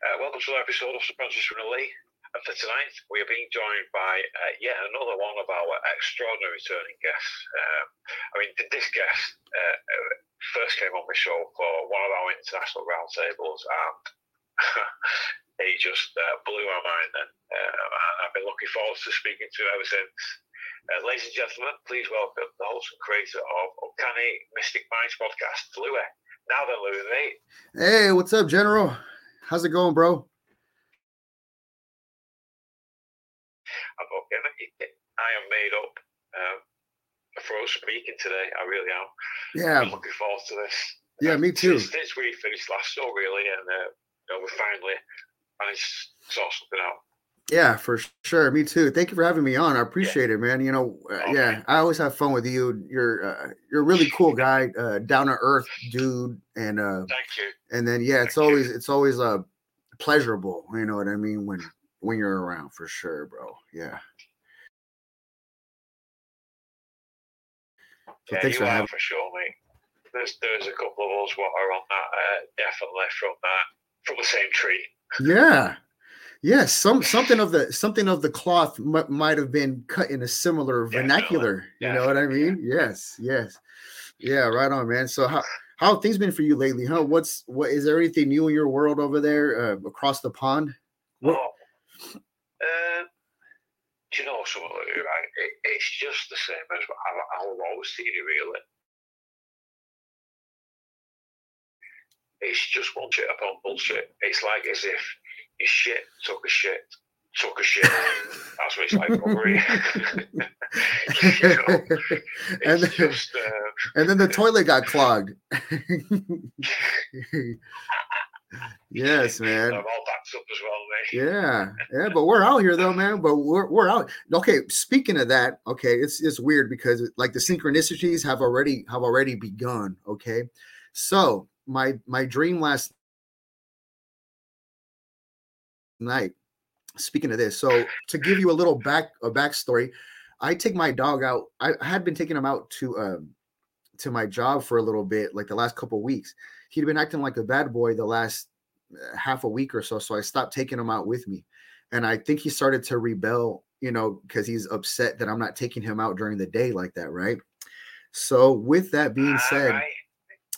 Uh, welcome to another episode of Subconscious from Lee. And for tonight, we are being joined by uh, yet another one of our extraordinary returning guests. Um, I mean, this guest uh, first came on the show for one of our international roundtables, and he just uh, blew our mind. Um, and I've been looking forward to speaking to him ever since. Uh, ladies and gentlemen, please welcome the host and creator of Uncanny Mystic Minds podcast, Louis. Now then, Louis, mate. Hey, what's up, General? How's it going, bro? I'm okay, mate. I am made up um, for us speaking today. I really am. Yeah. I'm looking forward to this. Yeah, Um, me too. Since, since we finished last show, really, and uh, you know, we finally managed to sort something out. Yeah, for sure. Me too. Thank you for having me on. I appreciate it, man. You know, uh, Oh, yeah. I always have fun with you. You're uh, you're a really cool guy, uh, down to earth dude, and uh, Thank you. and then yeah, it's Thank you. always it's always uh pleasurable. You know what I mean when when you're around for sure, bro. Yeah. So Yeah, thanks you for are having. for sure, mate. There's there's a couple of us what are on that uh, definitely from that from the same tree. Yeah. Yes, some something of the something of the cloth m- might have been cut in a similar Definitely, vernacular. You know what I yeah. mean? Yes, yes, yeah. Right on, man. So how how things been for you lately? Huh? What's what is there anything new in your world over there uh, across the pond? What- Oh, um, do you know something, right? It, it's just the same as I, I will always see it, really. It's just one shit upon bullshit. It's like as if your shit took a shit, took a shit. That's what it's like here. you know, and then, just, uh, and then the toilet got clogged. yes, man. I'm all backed up as well. Yeah, yeah, but we're out here though, man. But we're we're out. Okay, speaking of that, okay, it's it's weird because like the synchronicities have already have already begun. Okay, so my my dream last night. Speaking of this, so to give you a little back a backstory, I take my dog out. I, had been taking him out to um to my job for a little bit, like the last couple weeks. He'd been acting like a bad boy the last uh, half a week or so. So I stopped taking him out with me. And I think he started to rebel, you know, because he's upset that I'm not taking him out during the day like that. Right. So, with that being Ah, said, right.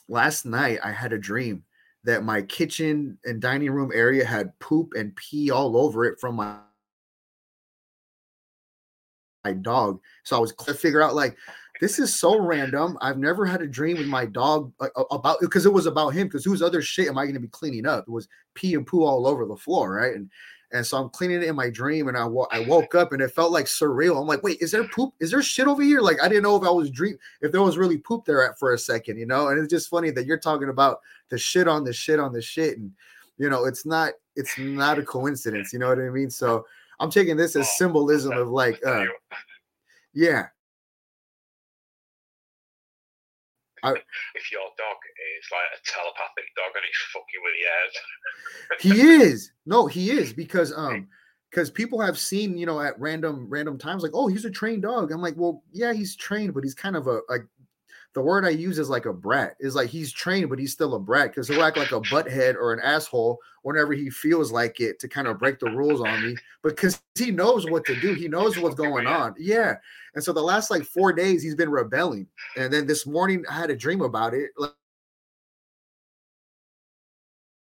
last night I had a dream that my kitchen and dining room area had poop and pee all over it from my my dog. So I was to figure out like this is so random. I've never had a dream with my dog uh, uh, about because it was about him. Because whose other shit am I going to be cleaning up? It was pee and poo all over the floor, right? And and so I'm cleaning it in my dream, and I I woke up and it felt like surreal. I'm like, wait, is there poop? Is there shit over here? Like I didn't know if I was dream if there was really poop there at for a second, you know. And it's just funny that you're talking about the shit on the shit on the shit, and you know, it's not it's not a coincidence. You know what I mean? So I'm taking this as symbolism of like, uh, yeah, if your dog is like a telepathic dog and he's fucking with your head. he is. No he is because um because people have seen you know at random random times like oh he's a trained dog. I'm like well yeah he's trained but he's kind of a like the word i use is like a brat. Is like he's trained but he's still a brat because he'll act like a butthead or an asshole whenever he feels like it to kind of break the rules on me. Because he knows what to do. He knows what's going on. Yeah. And so the last like four days he's been rebelling. And then this morning i had a dream about it. Like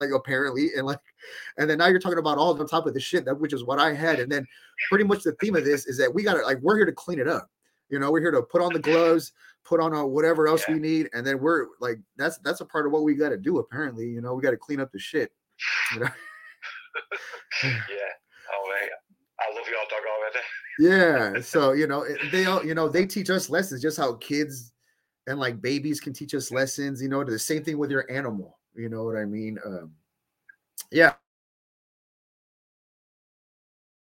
like apparently and like and then now you're talking about all on top of the shit that which is what i had and then pretty much the theme of this is that we gotta like we're here to clean it up you know we're here to put on the gloves put on uh, whatever else Yeah. we need and then we're like that's that's a part of what we got to do apparently you know we got to clean up the shit you know? yeah. Oh, mate. I love your dog already. yeah so you know they all you know they teach us lessons just how kids and like babies can teach us lessons you know the same thing with your animal you know what i mean? Um yeah.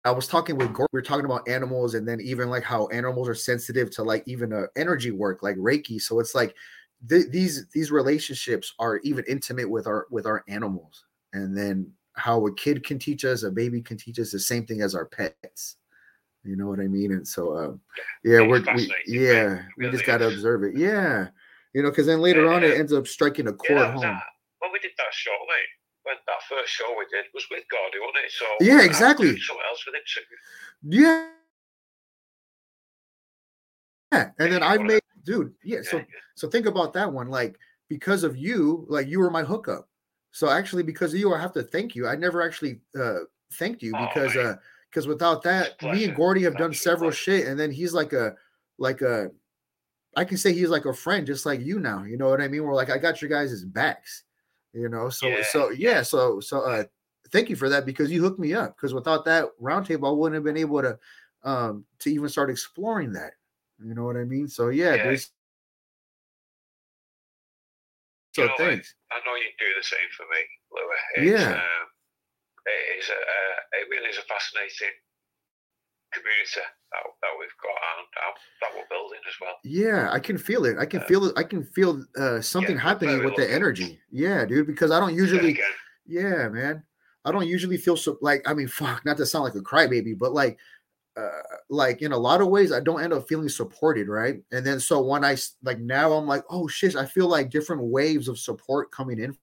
I was talking with Gordon, we were talking about animals and then even like how animals are sensitive to like even uh, energy work like reiki so it's like th- these these relationships are even intimate with our with our animals and then how a kid can teach us a baby can teach us the same thing as our pets you know what i mean? And so um yeah we're we, yeah we just got to observe it yeah you know because then later on it ends up striking a chord home When we did that show, mate, when that first show we did was with Gordy, wasn't it? So Yeah, exactly. Something else with him. So Yeah. Yeah. And then I've made dude, yeah. So yeah, so think about that one. Like because of you, like you were my hookup. So actually, because of you, I have to thank you. I never actually uh thanked you Oh, because uh because without that, me and. Gordy have done several pleasure. shit, and then he's like a like a I can say he's like a friend, just like you now. You know what I mean? We're like, I got your guys' backs, you know. So Yeah, so yeah, so so uh thank you for that because you hooked me up. Because without that roundtable, I wouldn't have been able to um to even start exploring that. You know what I mean? So yeah, Yeah. there's so You know, thanks. I know you do the same for me, Louis. It's, Yeah. Um, it is a, uh, it really is a fascinating community that, that we've got and uh, that we're building as well. Yeah, I can feel it. I can Uh, feel it. I can feel uh something we're happening with the energy. Yeah, dude, because I don't usually Yeah, man. I don't usually feel so like I mean, fuck, not to sound like a crybaby, but like uh like in a lot of ways I don't end up feeling supported, right? And then so when I like now I'm like, oh shit, I feel like different waves of support coming in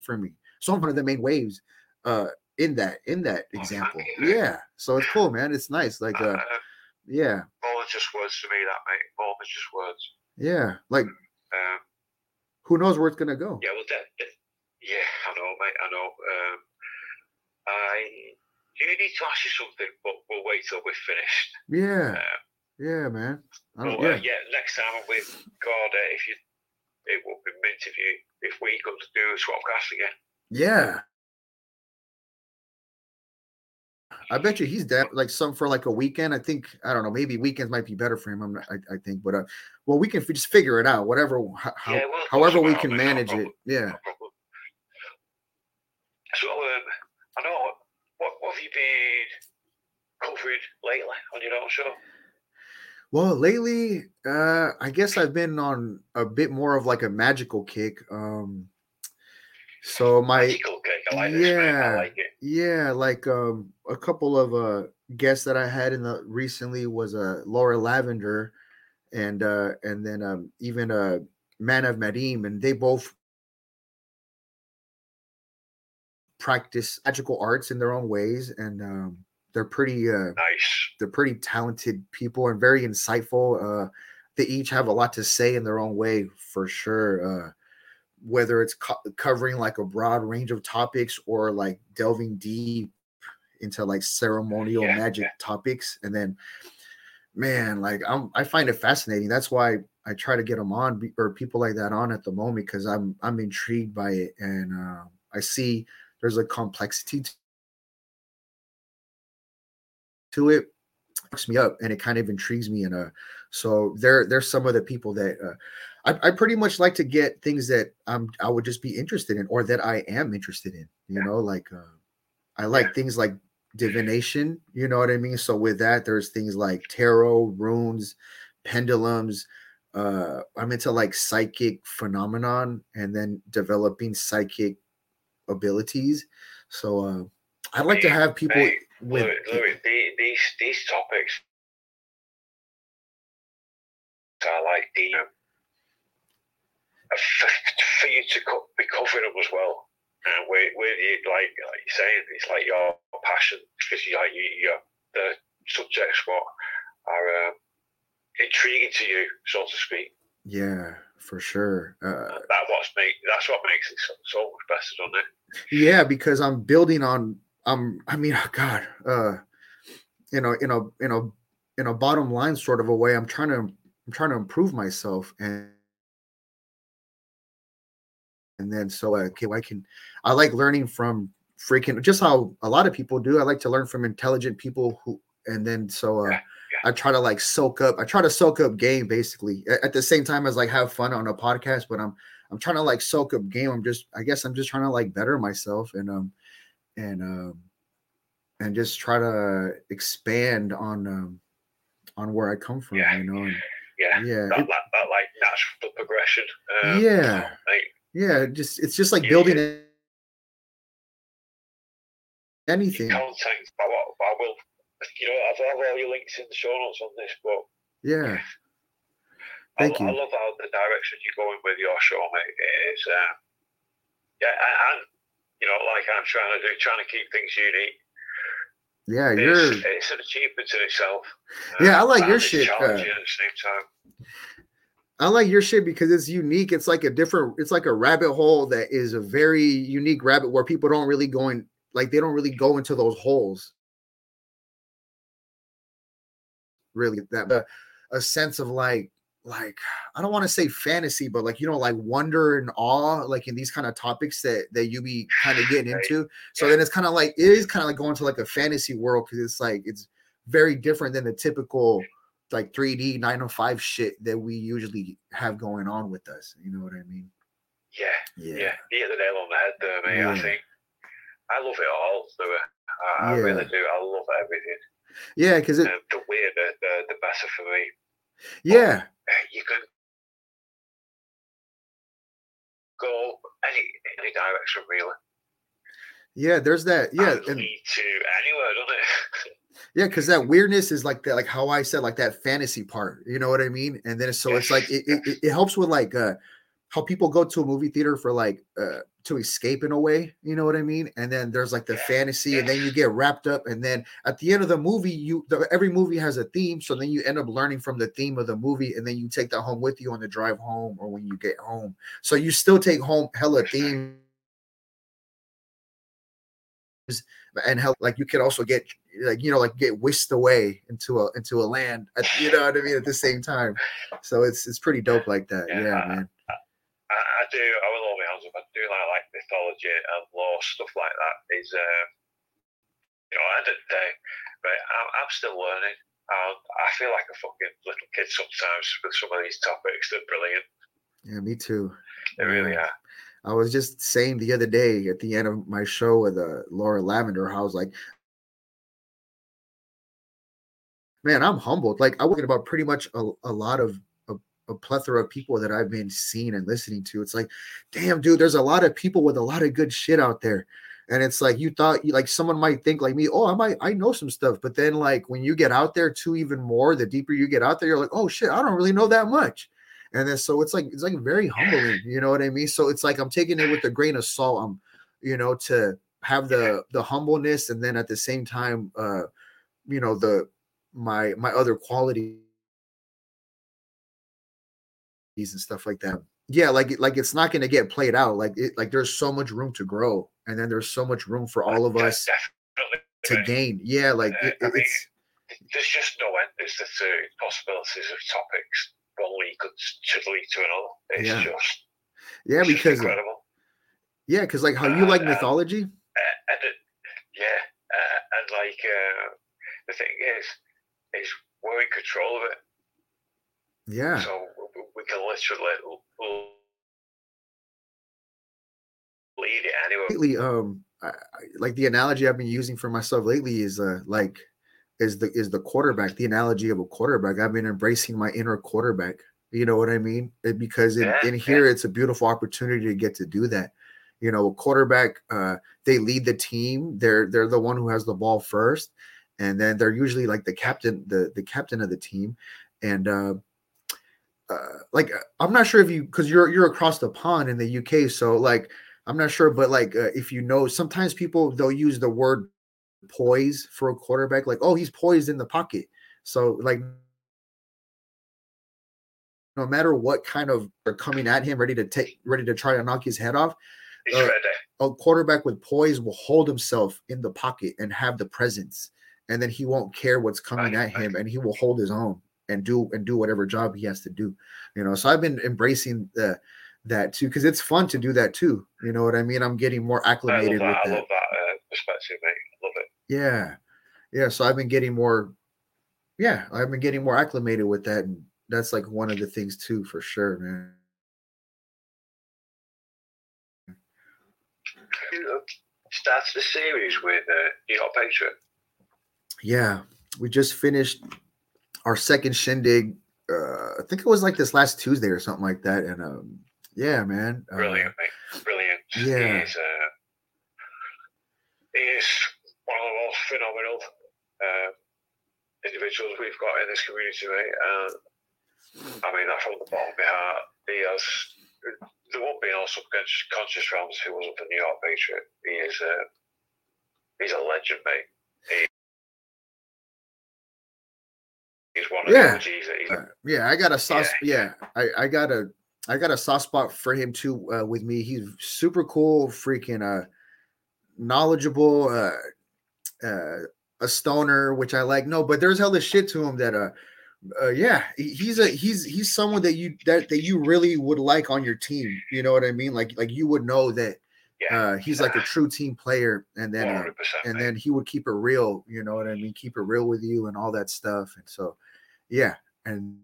for me. So I'm one of the main waves uh in that in that Oh, example. Yeah. So it's cool, man. It's nice. Like uh uh, yeah. more than just words to me, that mate. More than just words. Yeah. Like Um, who knows where it's gonna go? yeah, well, de- de- yeah, I know, mate. I know. Um, I do need to ask you something, but we'll wait till we're finished. Yeah. Uh, Yeah, man. I well, don't, uh, yeah. yeah, next time with God, uh, if you, it will be mint if you, if we come to do a swap swapcast again. Yeah. I bet you he's down like some for like a weekend. I think I don't know. Maybe weekends might be better for him. I'm not, I, I think, but uh, well, we can f- just figure it out. Whatever, how, how- Yeah, we'll however we can manage it. Yeah. So, um, I know. What, what have you been covering lately on your own show? Well, lately, uh, I guess I've been on a bit more of like a magical kick. Um, so my like yeah. like. Yeah, like um a couple of uh guests that I had in the recently was uh Laura Lavender and uh and then um even uh Man of Madim and they both practice magical arts in their own ways and um they're pretty uh Nice. they're pretty talented people and very insightful. Uh, they each have a lot to say in their own way, for sure. Uh, whether it's co- covering like a broad range of topics or like delving deep into like ceremonial Yeah, magic yeah. topics, and then man, like I'm I find it fascinating. That's why I try to get them on or people like that on at the moment because I'm I'm intrigued by it and uh, I see there's a complexity to it hooks me up and it kind of intrigues me and uh so there there's some of the people that uh I, I pretty much like to get things that I'm I would just be interested in or that I am interested in you know like uh I like Yeah. things like divination you know what I mean? So with that there's things like tarot runes pendulums uh I'm into like psychic phenomenon and then developing psychic abilities. So uh I'd like to have people with Louis, Louis, the- these these topics I like the um, for, for you to co- be covering them as well. And with, with you, like like you're saying, it's like your passion because you like you, you're the subjects what are um, intriguing to you, so to speak. Yeah, for sure. Uh, That what's make that's what makes it so, so much better, doesn't it? yeah, because I'm building on. Um, I mean, God, uh, you know, in a in a in a bottom line sort of a way, I'm trying to I'm trying to improve myself and. And then so uh, okay, well, I can I like learning from freaking just how a lot of people do. I like to learn from intelligent people who and then so uh Yeah, I try to like soak up I try to soak up game basically at the same time as like have fun on a podcast, but I'm I'm trying to like soak up game. I'm just I guess I'm just trying to like better myself and um and um and just try to expand on um on where I come from, Yeah. you know. And Yeah, yeah, that, it- that, that like natural progression. Um, Yeah. like, yeah, just it's just like building it anything. I, will- I will, you know, I've have all your links in the show notes on this, but Yeah. Thank I you. love how the direction you're going with your show, mate. It is, um, yeah, and you know, like I'm trying to do, trying to keep things unique. Yeah, It's, you're. it's an achievement in itself. Yeah, I like your shit, uh, at the same time. I like your shit because it's unique. It's like a different. It's like a rabbit hole that is a very unique rabbit where people don't really go in. Like they don't really go into those holes. Really, that uh, a sense of like like I don't want to say fantasy, but like you know, like wonder and awe, like in these kind of topics that that you be kind of getting Right. into. So Yeah. then it's kind of like it is kind of like going to like a fantasy world because it's like it's very different than the typical like 3D 905 shit that we usually have going on with us. You know what I mean? Yeah, Yeah. yeah, you hit the nail on the head there, mate. I Yeah. think I love it all. Louis. I, I really do. I love everything. Yeah, because it Uh, the weirder, the, the better for me. yeah, Uh, you can go any any direction, really. yeah, there's that. Yeah, and and lead to anywhere, doesn't it? yeah, because that weirdness is like that, like how I said, like that fantasy part. You know what I mean? And then so it's like it, it, it- helps with like uh how people go to a movie theater for like uh to escape in a way, you know what I mean? And then there's like the fantasy, and then you get wrapped up, and then at the end of the movie, you the, every movie has a theme, so then you end up learning from the theme of the movie, and then you take that home with you on the drive home or when you get home. So you still take home hella themes and how like you can also get like you know like get whisked away into a into a land at, you know what I mean at the same time. So it's it's pretty dope like that. Yeah, Yeah, I- man. I, I do. I will hold my hands up. I do like like mythology and lore stuff like that. Is uh, you know, of the day, but I'm, I'm still learning. Um, I feel like a fucking little kid sometimes with some of these topics. They're brilliant. Yeah, me too. They really Yeah. are. I was just saying the other day at the end of my show with uh, Laura Lavender, how I was like, man, I'm humbled. Like I was about pretty much a, a lot of a, a plethora of people that I've been seeing and listening to. It's like, damn, dude, there's a lot of people with a lot of good shit out there. And it's like you thought like someone might think like me, oh, I might I know some stuff, but then like when you get out there too, even more, the deeper you get out there, you're like, oh shit, I don't really know that much. And then so it's like it's like very humbling, you know what I mean? So it's like I'm taking it with a grain of salt. I'm, you know, to have the the humbleness and then at the same time, uh, you know, the my my other qualities and stuff like that. Yeah, like like it's not going to get played out. Like it like there's so much room to grow, and then there's so much room for all of Yeah, us definitely. to gain. Yeah, like Uh, it, I mean, it's There's just no end. There's the two possibilities of topics. One lead could lead to another. It's Yeah. just yeah it's just because incredible. yeah because like how you like Uh, uh, mythology. uh, and it, yeah, uh, and like uh, the thing is, is we're in control of it, Yeah, so we, can literally lead it anywhere. lately um I, like the analogy i've been using for myself lately is uh like is the is the quarterback the analogy of a quarterback. I've been embracing my inner quarterback you know what i mean? Because in, Yeah, in here it's a beautiful opportunity to get to do that. You know a quarterback uh they lead the team. They're they're the one who has the ball first and then they're usually like the captain the the captain of the team and uh uh, like uh, I'm not sure if you because you're you're across the pond in the UK, so like I'm not sure, but like uh, if you know, sometimes people they'll use the word poise for a quarterback, like oh he's poised in the pocket. So like no matter what kind of are coming at him, ready to take, ready to try to knock his head off, uh, a quarterback with poise will hold himself in the pocket and have the presence, and then he won't care what's coming Right, at him, and he will hold his own and do and do whatever job he has to do. You know, so I've been embracing the that too because it's fun to do that too. You know what I mean? I'm getting more I love acclimated that. with I that. love that uh, perspective, mate. I love it. Yeah, yeah. So I've been getting more. Yeah, I've been getting more acclimated with that, and that's like one of the things too, for sure, man. You know, started the series with uh, New York Patriot. Yeah, we just finished our second shindig. Uh, I think it was like this last Tuesday or something like that. And um, yeah, man. uh, Brilliant, mate. Brilliant. yeah. He is, uh, he is one of the most phenomenal uh, individuals we've got in this community, mate. And I mean that from the bottom of my heart. He has there won't be no subconscious realms who wasn't the New York Patriot. He is uh, he's a legend, mate. He, he's one of Yeah. the OGs. He's, Uh, yeah, I got a soft. Yeah. Yeah, I, I got a I got a soft spot for him too. Uh, with me, he's super cool, freaking uh, knowledgeable, uh, uh, a stoner, which I like. No, but there's hella shit to him that uh, uh yeah, he's a he's he's someone that you that that you really would like on your team. You know what I mean? Like like you would know that yeah, uh he's like a true team player, and then uh, and then he would keep it real you know what i mean? Keep it real with you and all that stuff and so yeah and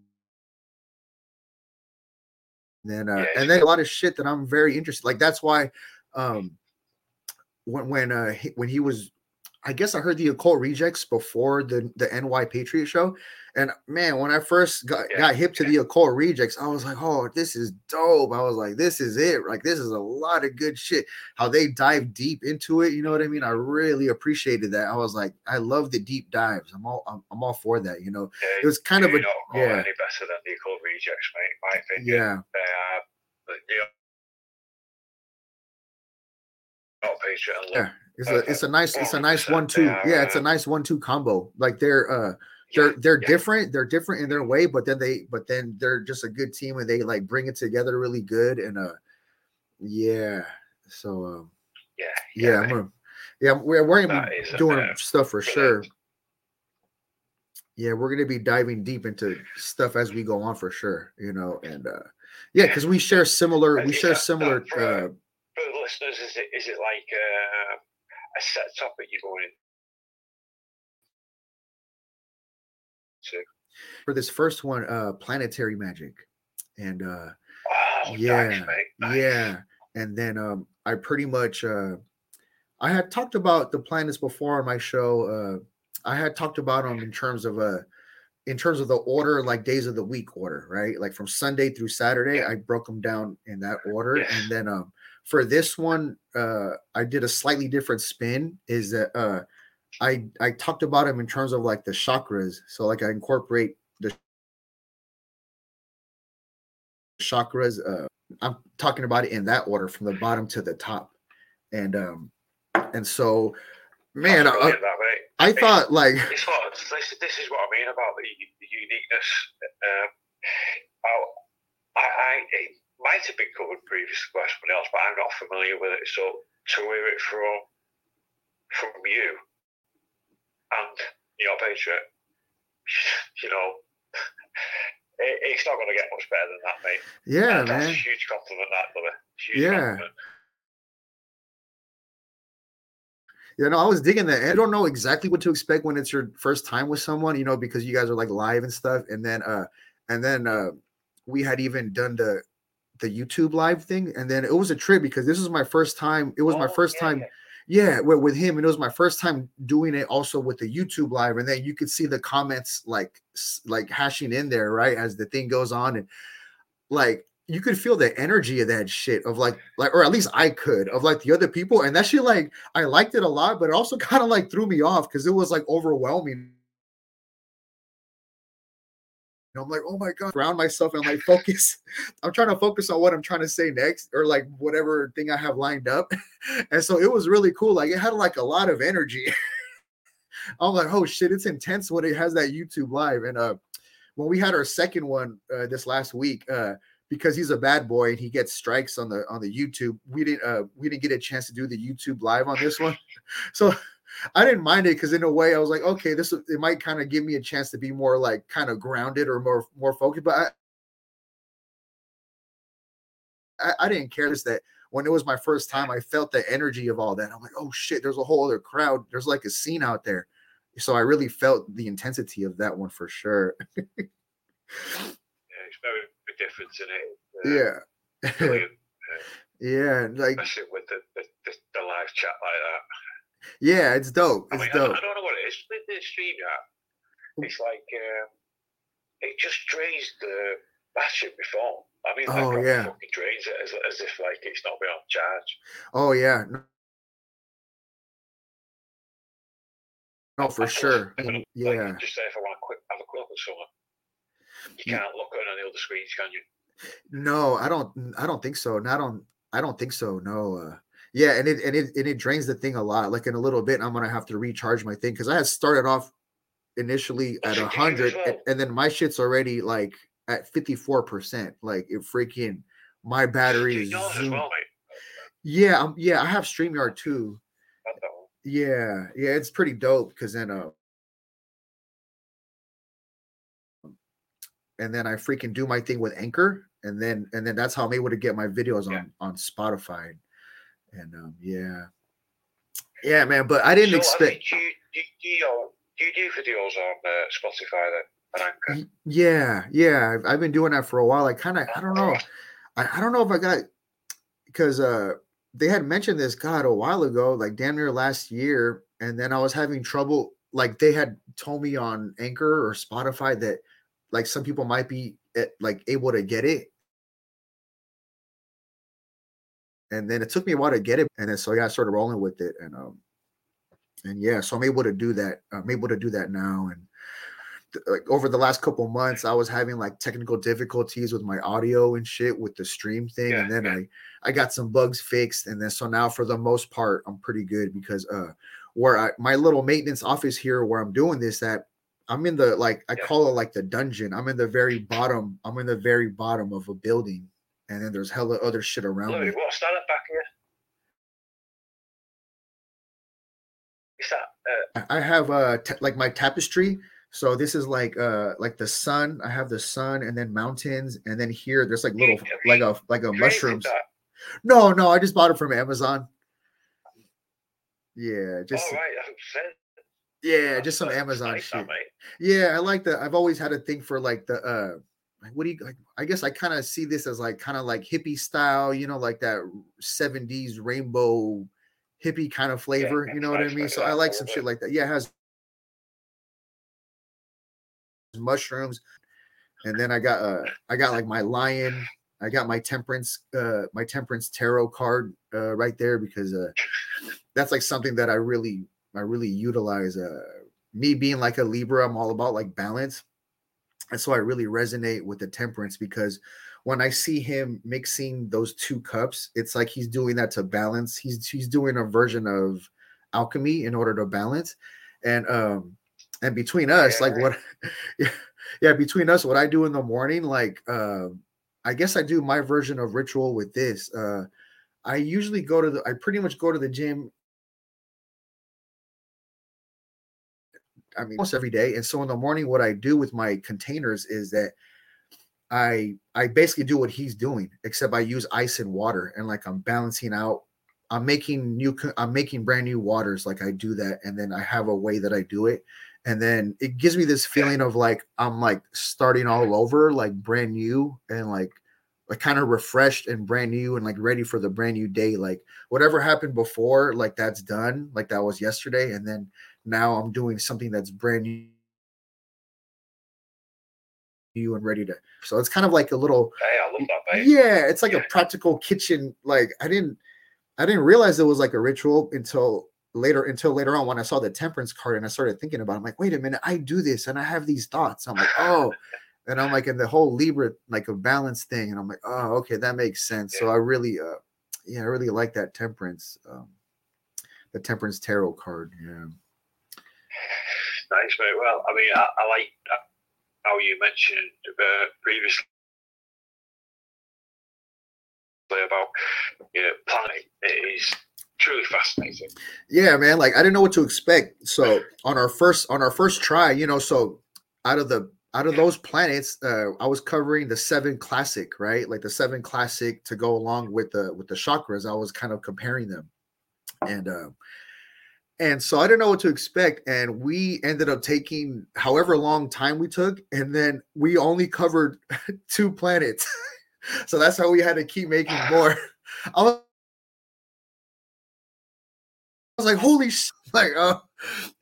then uh Yeah, and then a lot of shit that i'm very interested like that's why um when when uh he, when he was i guess i heard the occult rejects before the the ny patriot show and man when i first got, Yeah, got hip to yeah. the occult rejects i was like oh this is dope i was like this is it like this is a lot of good shit how they dive deep into it. You know what I mean? I really appreciated that. I was like, I love the deep dives. I'm all I'm, I'm all for that. You know, yeah, it was kind of a don't yeah, any better than the Occult Rejects, mate. My opinion, yeah, they are the New York Patriot and yeah. It's a it's a nice it's a nice one two. Yeah, it's a nice one two combo. Like they're uh they're they're yeah. different. They're different in their way, but then they but then they're just a good team and they like bring it together really good and uh yeah. So um yeah, yeah, I'm gonna yeah we're we're gonna be uh, doing stuff for sure. yeah we're going to be diving deep into stuff as we go on for sure you know and uh yeah Yeah. because we share similar we share similar uh For the listeners, is it is it like uh, a set topic you're going into? for this first one uh planetary magic and uh Oh, Yeah, nice, mate. Nice. yeah and then um i pretty much uh i had talked about the planets before on my show uh i had talked about them in terms of uh in terms of the order like days of the week order right like from sunday through saturday Yeah. i broke them down in that order and then um for this one uh i did a slightly different spin is that uh i i talked about them in terms of like the chakras so like i incorporate the chakras uh i'm talking about it in that order from the bottom to the top and um and so man I, mate. I thought like what, this, this is what I mean about the, the uniqueness. Um, I, I, I, it might have been covered previously by somebody else, but I'm not familiar with it. So to hear it from from you and your Patriot, you know, it, it's not going to get much better than that, mate. yeah And that's man a huge compliment, that, brother. Huge Yeah. compliment. You know, I was digging that. I don't know exactly what to expect when it's your first time with someone, you know, because you guys are like live and stuff. And then uh and then uh we had even done the the YouTube live thing. And then it was a trip because this was my first time. It was my Oh, first yeah, time, yeah. yeah, with, with him. And it was my first time doing it also with the YouTube live. And then you could see the comments like like hashing in there, right? As the thing goes on. And like you could feel the energy of that shit of like like or at least I could of like the other people and that shit like I liked it a lot but it also kind of like threw me off because it was like overwhelming. And I'm like, oh my god, ground myself and like focus. I'm trying to focus on what I'm trying to say next or like whatever thing I have lined up. And so it was really cool. Like it had like a lot of energy. I'm like, oh shit, it's intense when it has that YouTube live. And uh when we had our second one uh, this last week, uh, because he's a bad boy and he gets strikes on the on the YouTube. We didn't uh we didn't get a chance to do the YouTube live on this one. So I didn't mind it because in a way I was like, okay, this it might kind of give me a chance to be more like kind of grounded or more more focused. But I I, I didn't care this that when it was my first time, I felt the energy of all that. I'm like, oh shit, there's a whole other crowd. There's like a scene out there. So I really felt the intensity of that one for sure. Yeah, it's very big difference in it. Uh, yeah. Brilliant. yeah, like Especially with the, the, the, the live chat like that. Yeah, it's dope. I It's mean, dope. I don't know what it is with the stream app. It's like um, it just drains the battery before. I mean, like Oh, yeah. fucking drains it as, as if like it's not been on charge. Oh yeah. No, no, for I- I sure. like, Yeah. just say if I want to quick have a quick look at someone, you can't look on any other screens, can you? No, I don't. I don't think so. Not on. I don't think so. No. Uh, yeah, and it and it and it drains the thing a lot. Like in a little bit, I'm gonna have to recharge my thing because I had started off initially at a hundred, and, and then my shit's already like at 54 percent. Like it freaking my battery is. Well, yeah, um, yeah, I have StreamYard too. Yeah, yeah, it's pretty dope because then uh and then I freaking do my thing with Anchor, and then and then that's how I'm able to get my videos yeah. on on Spotify, and um, yeah, yeah, man. But I didn't so, expect. do, you, do, you, do you do videos on uh, Spotify then? Anchor? Yeah, yeah. I've, I've, been doing that for a while. I kind of, I don't know, I, I don't know if I got because uh they had mentioned this God a while ago, like damn near last year, and then I was having trouble. Like they had told me on Anchor or Spotify that like some people might be eh, like able to get it and then it took me a while to get it and then so yeah i started rolling with it and um and yeah so i'm able to do that i'm able to do that now and th- like over the last couple months i was having like technical difficulties with my audio and shit with the stream thing yeah, and then yeah. i i got some bugs fixed and then so now for the most part i'm pretty good because uh where I, my little maintenance office here where i'm doing this at I'm in the like I yeah. call it like the dungeon. I'm in the very bottom. I'm in the very bottom of a building, and then there's hella other shit around Look, me. What's that back here? Is that? Uh... I have uh t- like my tapestry. So this is like uh like the sun. I have the sun, and then mountains, and then here there's like little like a like a mushrooms. No, no, I just bought it from Amazon. Yeah, just. Oh, right. Yeah, just some Amazon shit. Yeah, I like that. I've always had a thing for like the uh what do you like? I guess I kind of see this as like kind of like hippie style, you know, like that 70s rainbow hippie kind of flavor, yeah, you know what I mean? So I like some shit like that. Yeah, it has mushrooms. And then I got uh I got like my lion, I got my temperance uh my temperance tarot card uh right there because uh that's like something that I really I really utilize uh me being like a Libra, I'm all about like balance. And so I really resonate with the temperance because when I see him mixing those two cups, it's like he's doing that to balance. He's he's doing a version of alchemy in order to balance. And um and between us, yeah. like what yeah, yeah, between us, what I do in the morning, like uh, I guess I do my version of ritual with this. Uh I usually go to the I pretty much go to the gym I mean, almost every day. And so in the morning, what I do with my containers is that I I basically do what he's doing, except I use ice and water, and like I'm balancing out. I'm making new. I'm making brand new waters. Like I do that, and then I have a way that I do it, and then it gives me this feeling of like I'm like starting all over, like brand new, and like uh, like kind of refreshed and brand new and like ready for the brand new day like whatever happened before like that's done like that was yesterday and then now I'm doing something that's brand new and ready to. So it's kind of like a little. Hey, I love that, Yeah, it's like yeah. a practical kitchen. Like I didn't, I didn't realize it was like a ritual until later. Until later on, when I saw the temperance card and I started thinking about. it. I'm like, wait a minute, I do this and I have these thoughts. I'm like, oh. and I'm like in the whole Libra like a balance thing, and I'm like, oh, okay, that makes sense. Yeah. So I really, uh, yeah, I really like that temperance, um, the temperance tarot card. Yeah. Nice, mate. Well, I mean, I, I like how you mentioned uh, previously about you know, planning. It is truly fascinating. Yeah, man. Like I didn't know what to expect. So on our first on our first try, you know, so out of the out of those planets, uh, I was covering the seven classic, right? Like the seven classic to go along with the with the chakras. I was kind of comparing them, and uh, and so I didn't know what to expect. And we ended up taking however long time we took, and then we only covered two planets. so that's how we had to keep making more. I was, I was like, holy shit. Like, uh,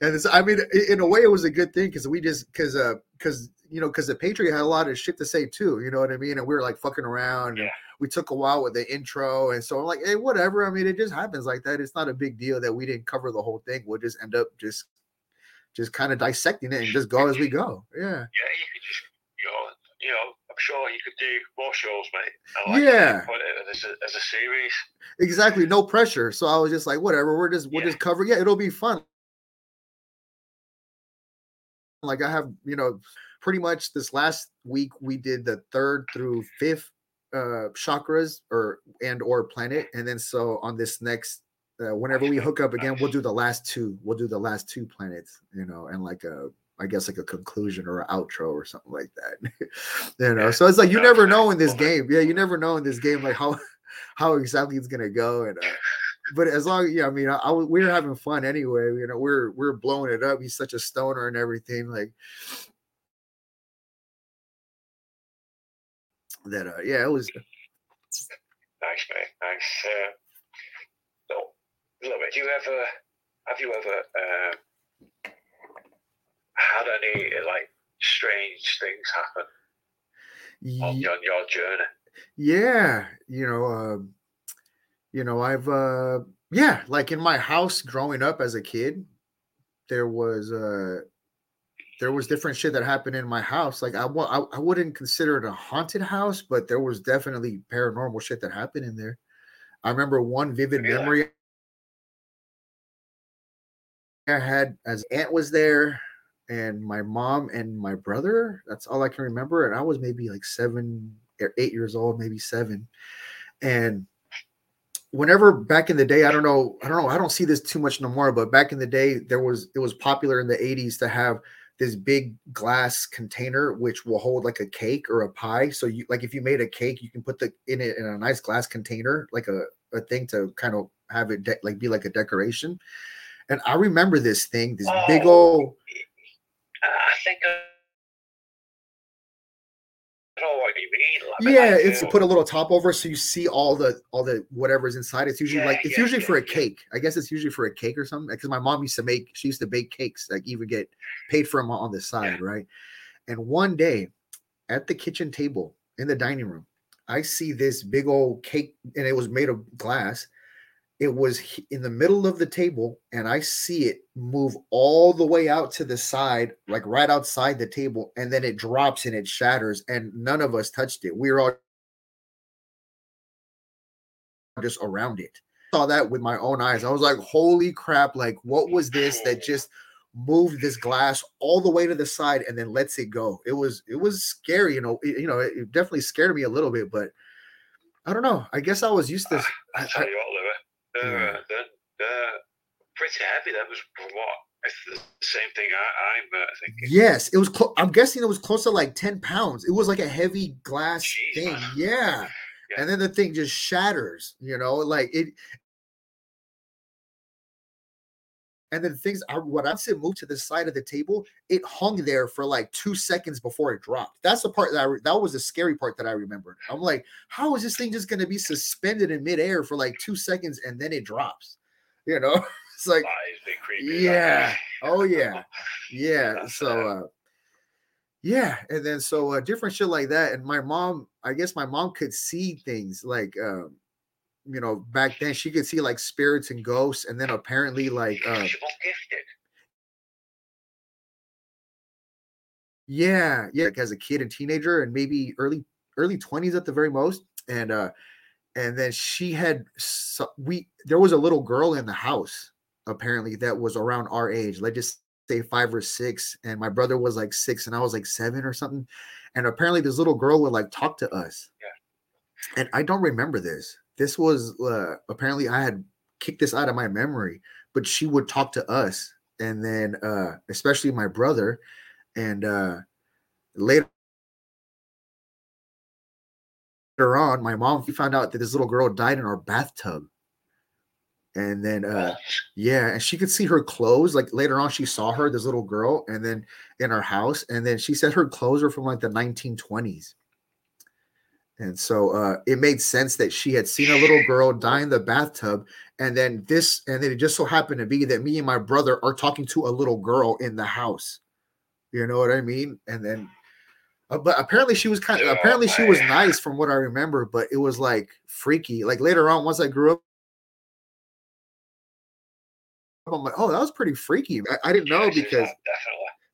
and it's, I mean, in a way, it was a good thing because we just, because, uh, because, you know, because the Patriot had a lot of shit to say too, you know what I mean? And we were like fucking around. Yeah we took a while with the intro, and so I'm like, hey, whatever. I mean, it just happens like that. It's not a big deal that we didn't cover the whole thing. We'll just end up just just kind of dissecting it and just go as we go. Yeah. Yeah, you could just you know, you know, I'm sure you could do more shows, mate. Like Yeah. Put it as a, as a series. exactly no pressure so i was just like whatever we're just we'll Yeah. just cover yeah it'll be fun like i have you know pretty much this last week we did the third through fifth uh chakras or and or planet and then so on this next uh, whenever we hook up again we'll do the last two we'll do the last two planets you know and like a i guess like a conclusion or an outro or something like that you know? So it's like you never know in this game. Yeah you never know in this game like how how exactly it's gonna go and uh, but as long yeah i mean I, I we were having fun anyway you know? We're we're blowing it up. He's such a stoner and everything like that uh yeah it was Nice, mate. Nice. Uh, so, love it. Do you ever, have you ever um, had any like strange things happen on your, on your journey? yeah you know um you know i've uh yeah like in my house growing up as a kid there was uh there was different shit that happened in my house like i I, I wouldn't consider it a haunted house but there was definitely paranormal shit that happened in there i remember one vivid Really? memory i had as aunt was there and my mom and my brother that's all i can remember and i was maybe like seven or eight years old maybe seven and whenever back in the day i don't know i don't know i don't see this too much no more but back in the day there was it was popular in the 80s to have this big glass container which will hold like a cake or a pie so you like if you made a cake you can put the in it in a nice glass container like a, a thing to kind of have it de- like be like a decoration and i remember this thing this big Oh. old I think I What you mean. Yeah it's to put a little top over so you see all the all the whatever's inside. It's usually Yeah, like it's yeah, usually yeah, for a cake. I guess it's usually for a cake or something because my mom used to make she used to bake cakes like even get paid for them on the side right? And one day at the kitchen table in the dining room i see this big old cake and it was made of glass it was in the middle of the table and i see it move all the way out to the side like right outside the table and then it drops and it shatters and none of us touched it. We were all just around it. Saw that with my own eyes. I was like holy crap like what was this that just moved this glass all the way to the side and then lets it go? It was it was scary you know it, you know it, it definitely scared me a little bit but i don't know. I guess i was used to I I- I- you what, Louis, they're, uh, they're, they're pretty heavy. That was what? It's the same thing I, I'm uh, thinking. Yes, it was. Clo- I'm guessing it was close to like ten pounds. It was like a heavy glass Jeez, thing. Yeah. Yeah. and then the thing just shatters. You know, like it. And then things are what I said moved to the side of the table. It hung there for like two seconds before it dropped. That's the part that I that was the scary part that I remembered. I'm like, how is this thing just going to be suspended in midair for like two seconds and then it drops? You know, it's like That is a bit creepy. Yeah. Oh yeah, yeah. So uh yeah, and then so uh different shit like that. And my mom, I guess my mom could see things like um, you know, back then she could see like spirits and ghosts, and then apparently like uh yeah, yeah, like as a kid and teenager, and maybe early early 20s at the very most. And uh and then she had so, we there was a little girl in the house apparently that was around our age Let's just say five or six and my brother was like six and i was like seven or something and apparently this little girl would like talk to us Yeah. and i don't remember this this was uh apparently i had kicked this out of my memory but she would talk to us and then uh especially my brother and uh later later on, my mom we found out that this little girl died in our bathtub. And then uh yeah, and she could see her clothes. Like later on, she saw her, this little girl, and then in our house, and then she said her clothes were from like the 1920s. And so uh it made sense that she had seen a little girl die in the bathtub, and then this, and then it just so happened to be that me and my brother are talking to a little girl in the house. You know what I mean? And then uh, but apparently she was kind of apparently she was nice from what I remember, but it was like freaky. Like later on, once I grew up, I'm like, oh, that was pretty freaky. I, I didn't know because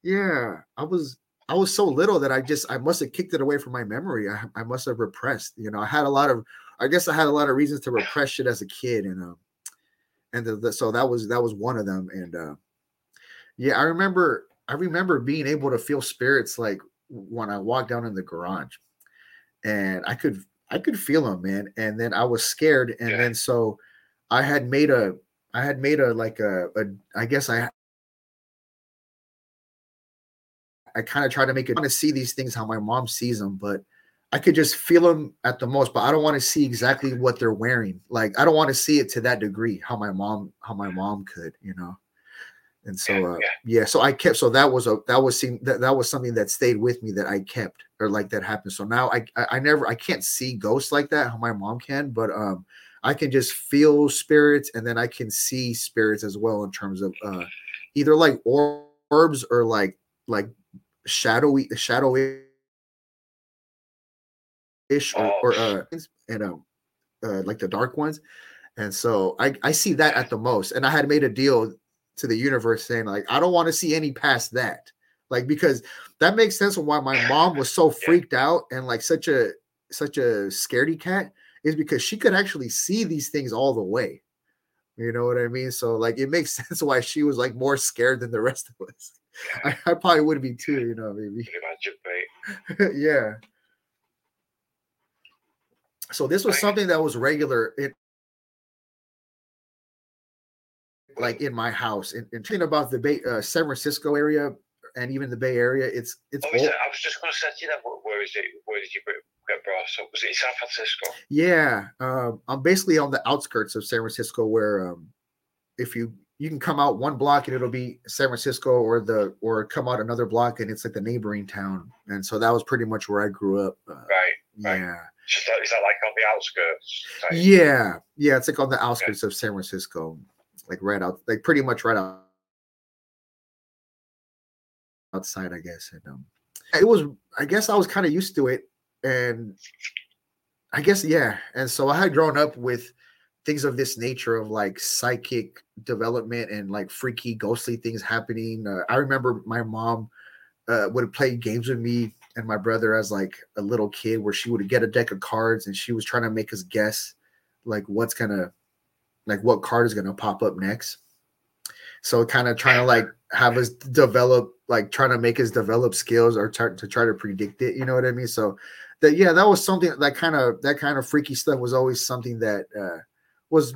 yeah, I was I was so little that I just I must have kicked it away from my memory. I, I must have repressed. You know, I had a lot of I guess I had a lot of reasons to repress shit as a kid, and um, and the, the, so that was that was one of them. And uh, yeah, I remember I remember being able to feel spirits like when I walked down in the garage, and I could I could feel them, man. And then I was scared, and Yeah. then so I had made a I had made a like a, a I guess I I kind of try to make it I want to see these things how my mom sees them, but I could just feel them at the most, but I don't want to see exactly what they're wearing. Like I don't want to see it to that degree how my mom how my mom could, you know. And so Yeah, uh, yeah. yeah, so I kept so that was a that was seen that, that was something that stayed with me that I kept or like that happened. So now I, I I never I can't see ghosts like that how my mom can, but um I can just feel spirits and then I can see spirits as well in terms of uh either like orbs or like like shadowy the shadowy ish or, or uh and um uh like the dark ones. And so I I see that at the most. And I had made a deal to the universe saying like I don't want to see any past that. Like because that makes sense of why my mom was so freaked out and like such a such a scaredy cat is because she could actually see these things all the way. You know what I mean? So like it makes sense why she was like more scared than the rest of us I, I probably would be too you know maybe imagine, mate? yeah. So this was something that was regular in like in my house. And, and thinking about the Bay, uh, San Francisco area and even the Bay Area, it's it's Oh? I was just going to say to you that. Where, is it? Where did you get brought up? Was it in San Francisco? yeah. Um, I'm basically on the outskirts of San Francisco, where um, if you you can come out one block and it'll be San Francisco, or the or come out another block and it's like the neighboring town. And so that was pretty much where I grew up. Uh, Right. right. yeah. Just that, is that like on the outskirts? type? Yeah, yeah, it's like on the outskirts of San Francisco, like right out, like pretty much right out outside, I guess. And um, it was, I guess, I was kind of used to it, and I guess, yeah. And so I had grown up with things of this nature of like psychic development and like freaky, ghostly things happening. Uh, I remember my mom uh, would play games with me and my brother as like a little kid where she would get a deck of cards and she was trying to make us guess like what's gonna like what card is gonna pop up next so kind of trying to like have us develop like trying to make us develop skills or to try to predict it you know what i mean so that yeah that was something that kind of that kind of freaky stuff was always something that uh was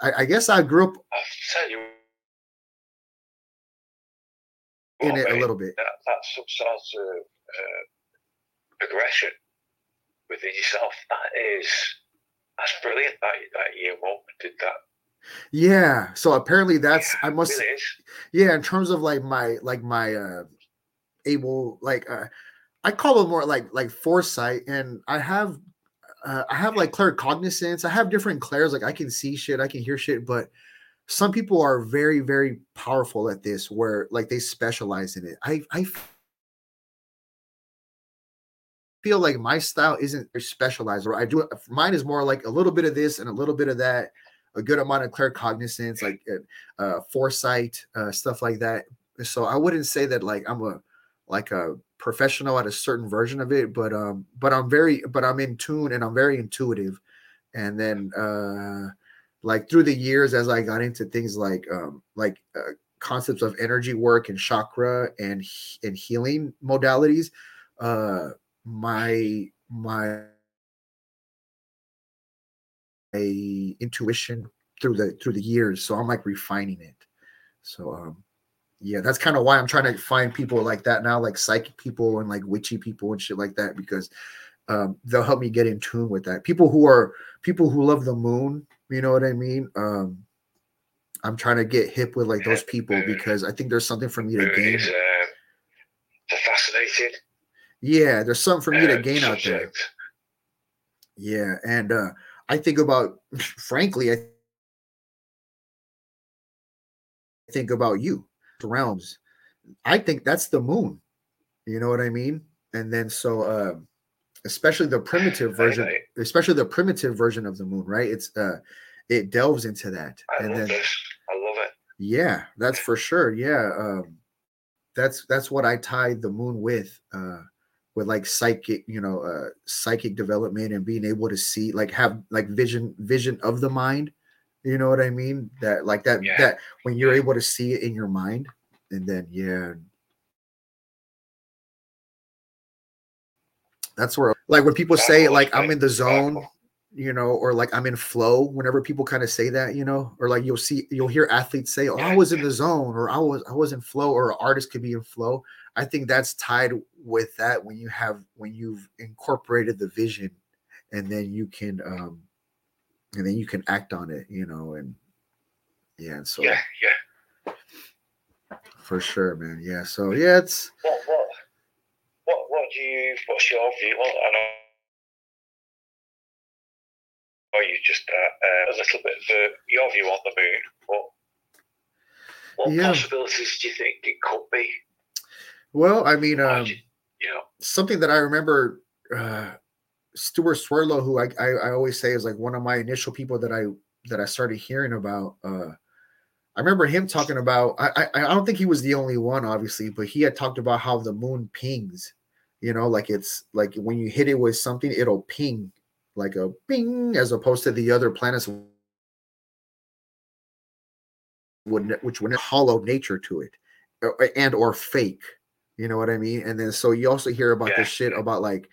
i, I guess i grew up you. in it a little bit That, that's some sort of uh, progression within yourself. That is, that's brilliant. That that your mum did that. yeah so apparently that's Yeah, i must really yeah in terms of like my like my uh able like uh i call it more like like foresight and i have uh, i have like claircognizance i have different clairs like i can see shit i can hear shit but some people are very very powerful at this where like they specialize in it. I i feel like my style isn't specialized or i do mine is more like a little bit of this and a little bit of that a good amount of claircognizance like uh, uh foresight uh stuff like that. So i wouldn't say that like i'm a like a professional at a certain version of it but um but i'm very but i'm in tune and i'm very intuitive. And then uh like through the years as i got into things like um like uh, concepts of energy work and chakra and and healing modalities uh my my a intuition through the through the years. So i'm like refining it. So um yeah that's kind of why i'm trying to find people like that now like psychic people and like witchy people and shit like that because um they'll help me get in tune with that. People who are people who love the moon you know what i mean? Um i'm trying to get hip with like those people because i think there's something for me to gain. is, uh, fascinating. Yeah there's something for me to uh, gain out there. Yeah, and uh I think about frankly, I think about you, realms. I think that's the moon. You know what I mean? And then so uh especially the primitive version, Right. especially the primitive version of the moon, right? It's uh it delves into that. I and love then this. I love it. yeah, that's for sure. Yeah. Um that's that's what I tied the moon with. Uh, with like psychic, you know, uh, psychic development and being able to see, like, have like vision, vision of the mind. You know what I mean? That like that Yeah. that when you're able to see it in your mind, and then yeah, that's where like when people say like I'm in the zone, you know, or like I'm in flow. Whenever people kind of say that, you know, or like you'll see you'll hear athletes say, "Oh, I was in the zone," or "I was I was in flow," or an artist could be in flow. I think that's tied with that when you have when you've incorporated the vision, and then you can um, and then you can act on it, you know, and yeah, and so Yeah, yeah. for sure, man, yeah. So yeah, it's What, what, what, what do you? What's your view? Well, I know. Or you just uh, uh, a little bit for your view on the moon. What, what Yeah. possibilities do you think it could be? well, I mean, um, you, you know, something that I remember uh Stuart Swerdlow, who I, I I always say is like one of my initial people that I that I started hearing about. Uh I remember him talking about I I, I don't think he was the only one, obviously, but he had talked about how the moon pings, you know, like it's like when you hit it with something, it'll ping like a ping as opposed to the other planets would which would hollow nature to it and or fake you know what i mean and then so you also hear about Yeah. this shit about like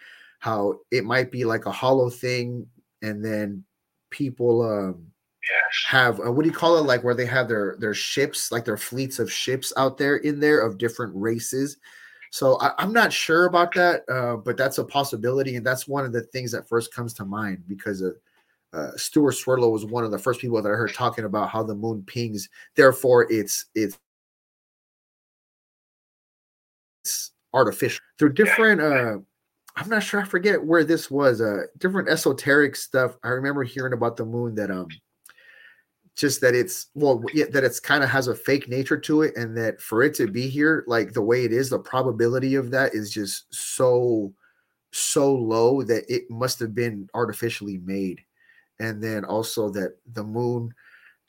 how it might be like a hollow thing and then people um yes. have uh, what do you call it like where they have their their ships like their fleets of ships out there in there of different races so I, i'm not sure about that uh, but that's a possibility and that's one of the things that first comes to mind because of uh, Stuart Swerdlow was one of the first people that I heard talking about how the moon pings. Therefore, it's it's it's artificial through different. uh I'm not sure. I forget where this was. Uh, different esoteric stuff. I remember hearing about the moon that um, just that it's well, yeah, that it's kind of has a fake nature to it, and that for it to be here, like the way it is, the probability of that is just so so low that it must have been artificially made and then also that the moon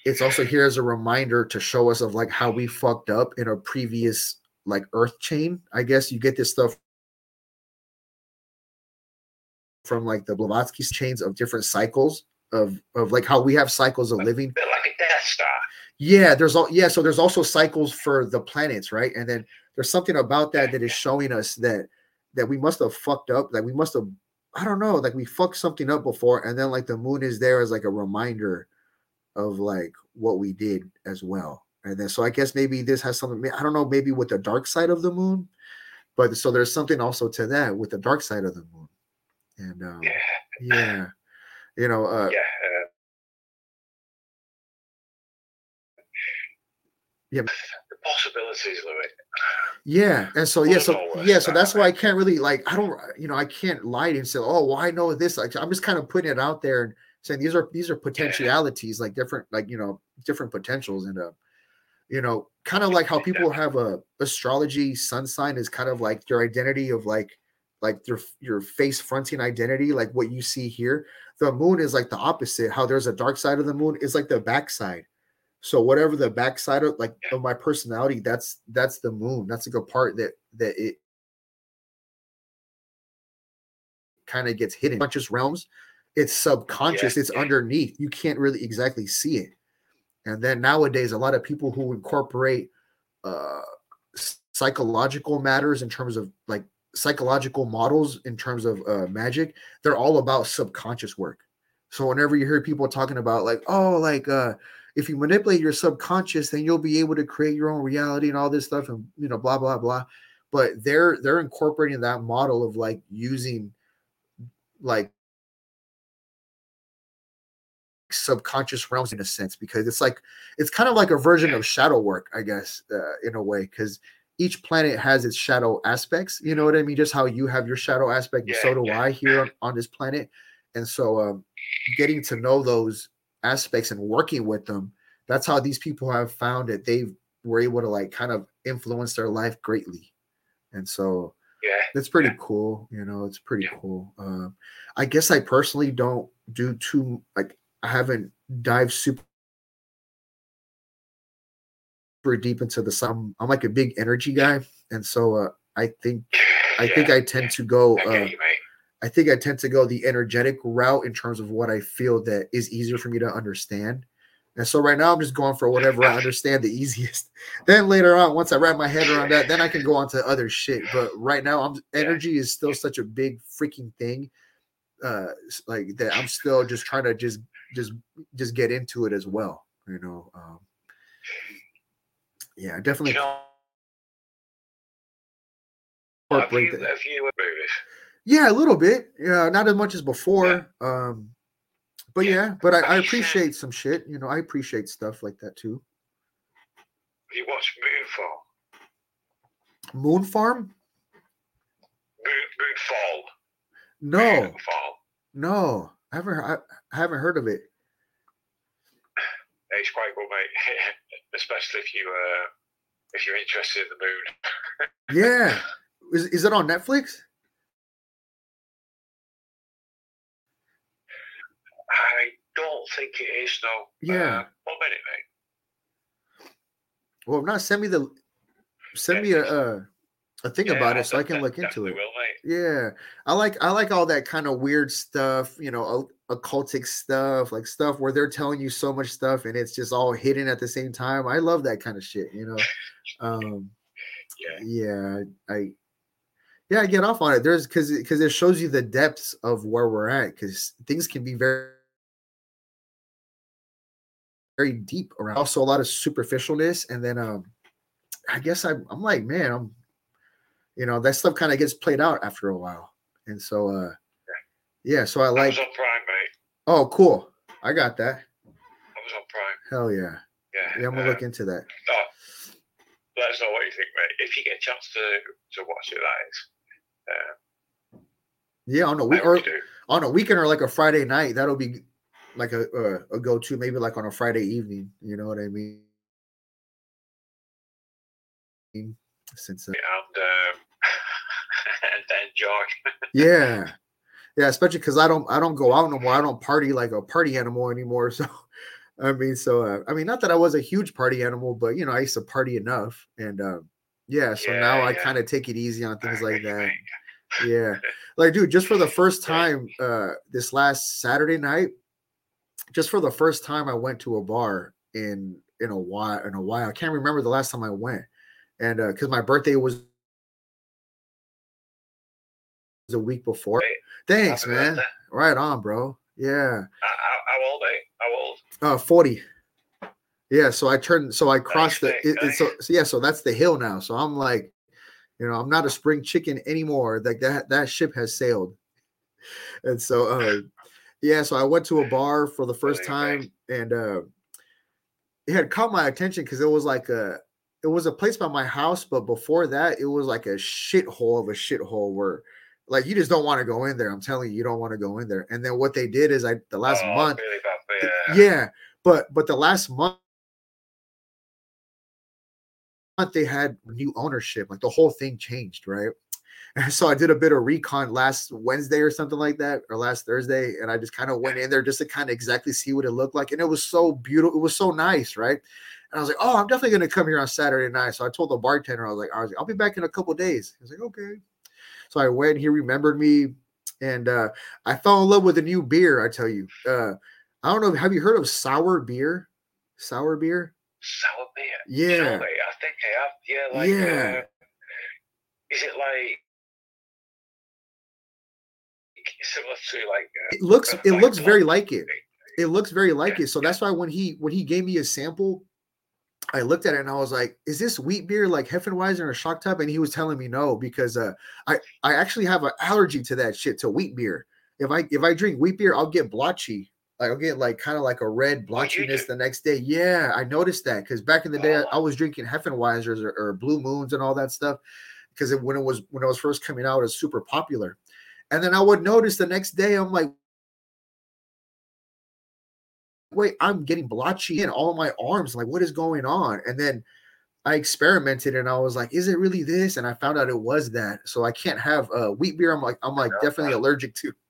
it's also here as a reminder to show us of like how we fucked up in a previous like earth chain i guess you get this stuff from like the blavatsky chains of different cycles of of like how we have cycles of living. like a Death Star. yeah there's all yeah so there's also cycles for the planets right? And then there's something about that that is showing us that that we must have fucked up that we must have i don't know like we fucked something up before and then like the moon is there as like a reminder of like what we did as well. And then so i guess maybe this has something i don't know maybe with the dark side of the moon but so there's something also to that with the dark side of the moon and um Yeah, yeah you know uh yeah. Uh, Yeah. The possibilities, Louis. Yeah, and so yeah, so yeah, so uh, that's why I can't really like I don't you know I can't lie and say oh well I know this like I'm just kind of putting it out there and saying these are these are potentialities like different like you know different potentials and uh you know kind of like how people have a astrology sun sign is kind of like your identity of like like your your face fronting identity like what you see here the moon is like the opposite how there's a dark side of the moon is like the backside so whatever the backside of like of my personality, that's that's the moon. That's a part that that it kind of gets hidden. Conscious realms, it's subconscious, it's yeah. underneath. You can't really exactly see it. And then nowadays, a lot of people who incorporate uh psychological matters in terms of like psychological models in terms of uh magic, they're all about subconscious work. So whenever you hear people talking about like, oh, like uh if you manipulate your subconscious, then you'll be able to create your own reality and all this stuff, and you know, blah blah blah. But they're they're incorporating that model of like using like subconscious realms in a sense because it's like it's kind of like a version of shadow work, I guess, uh, in a way, because each planet has its shadow aspects. You know what I mean? Just how you have your shadow aspect, Yeah, so do yeah. I here on, on this planet. And so, um, getting to know those aspects and working with them, that's how these people have found that they were able to like kind of influence their life greatly. And so, Yeah, that's pretty Yeah. cool. You know, it's pretty cool. Um, I guess I personally don't do too like I haven't dived super deep into the sun. I'm like a big energy guy. and so uh, I think I think I tend to go. I Uh. I think I tend to go the energetic route in terms of what I feel that is easier for me to understand. And so right now I'm just going for whatever I understand the easiest. Then later on, once I wrap my head around that, then I can go on to other shit. But right now, I'm energy is still such a big freaking thing. Uh like that I'm still just trying to just just just get into it as well. You know. Um yeah, definitely you know, have you, have you? Yeah, a little bit. Yeah, not as much as before. Um, but Yeah. yeah, but I, I appreciate some shit. You know, I appreciate stuff like that too. Have you watched Moonfall? Moon Farm? Moon, Moonfall. No, Moonfall. no, I haven't. I, I haven't heard of it. It's quite good, mate. Especially if you uh, if you're interested in the moon. Yeah, is is it on Netflix? I don't think it is, no. Yeah. Uh, one minute, mate. Well, not, send me the send me a a, a thing Yeah, about it so I can look into it. Will. Yeah, I like I like all that kind of weird stuff, you know, occultic stuff, like stuff where they're telling you so much stuff and it's just all hidden at the same time. I love that kind of shit, you know. Um, Yeah. yeah, I yeah, I get off on it. There's because because it shows you the depths of where we're at because things can be very very deep around. Also, a lot of superficialness, and then um, I guess I, I'm like, man, I'm, you know, that stuff kind of gets played out after a while, and so uh, yeah, so I like. Amazon Prime, mate. Oh, cool. I got that. Amazon Prime. Hell yeah. Yeah. Yeah, I'm gonna uh, look into that. oh, let us know what you think, mate. If you get a chance to, to watch it, that is. Uh, Yeah, on a I week or on a weekend or like a Friday night, that'll be like a a, a go to. Maybe like on a Friday evening. You know what I mean? Since uh, And, um, and enjoy. yeah, yeah, especially because I don't I don't go out no more. I don't party like a party animal anymore. So I mean, so uh, I mean, not that I was a huge party animal, but you know, I used to party enough, and um, yeah. So now Yeah, I kind of take it easy on things I like that. yeah like dude just for the first time uh this last saturday night just for the first time i went to a bar in in a while in a while i can't remember the last time i went and uh because my birthday was a week before. Thanks Happy man. Birthday. right on bro. Yeah. How, how, old, eh? How old? uh 40 yeah so i turned so i crossed the it, it's so, so yeah so that's the hill now. So i'm like you know i'm not a spring chicken anymore. Like that that ship has sailed. And so uh yeah so i went to a bar for the first time and uh it had caught my attention because it was like a it was a place by my house but before that it was like a shithole of a shithole where like you just don't want to go in there i'm telling you you don't want to go in there. And then what they did is i the last oh, month Really? Bad, yeah. yeah but but the last month they had new ownership like the whole thing changed right? And so i did a bit of recon last wednesday or something like that or last thursday and i just kind of went in there just to kind of exactly see what it looked like and it was so beautiful it was so nice right? And i was like oh i'm definitely going to come here on saturday night. So i told the bartender i was like i was like, i'll be back in a couple days. He was like okay so i went he remembered me and uh i fell in love with a new beer i tell you uh I don't know. Have you heard of sour beer? Sour beer? Sour beer. Yeah. No, mate, I think I have. Yeah, like. Yeah. Uh, is it like similar to like? Uh, It looks uh, it like looks very like it. It looks very like Yeah, it. So that's why when he when he gave me a sample, I looked at it and I was like, "Is this wheat beer like Heffenweizen or Shock Top?" And he was telling me no because uh, I I actually have an allergy to that shit to wheat beer. If I if I drink wheat beer, I'll get blotchy. Like, I'll get like kind of like a red Oh, blotchiness the next day. Yeah, I noticed that because back in the day, I, I Oh. was drinking Heffenweizers or, or Blue Moons and all that stuff because it, when it was when it was first coming out, it was super popular. And then I would notice the next day, I'm like, wait, I'm getting blotchy in all my arms. Like, what is going on? And then I experimented and I was like, is it really this? And I found out it was that. So I can't have uh, wheat beer. I'm like, I'm like definitely allergic to.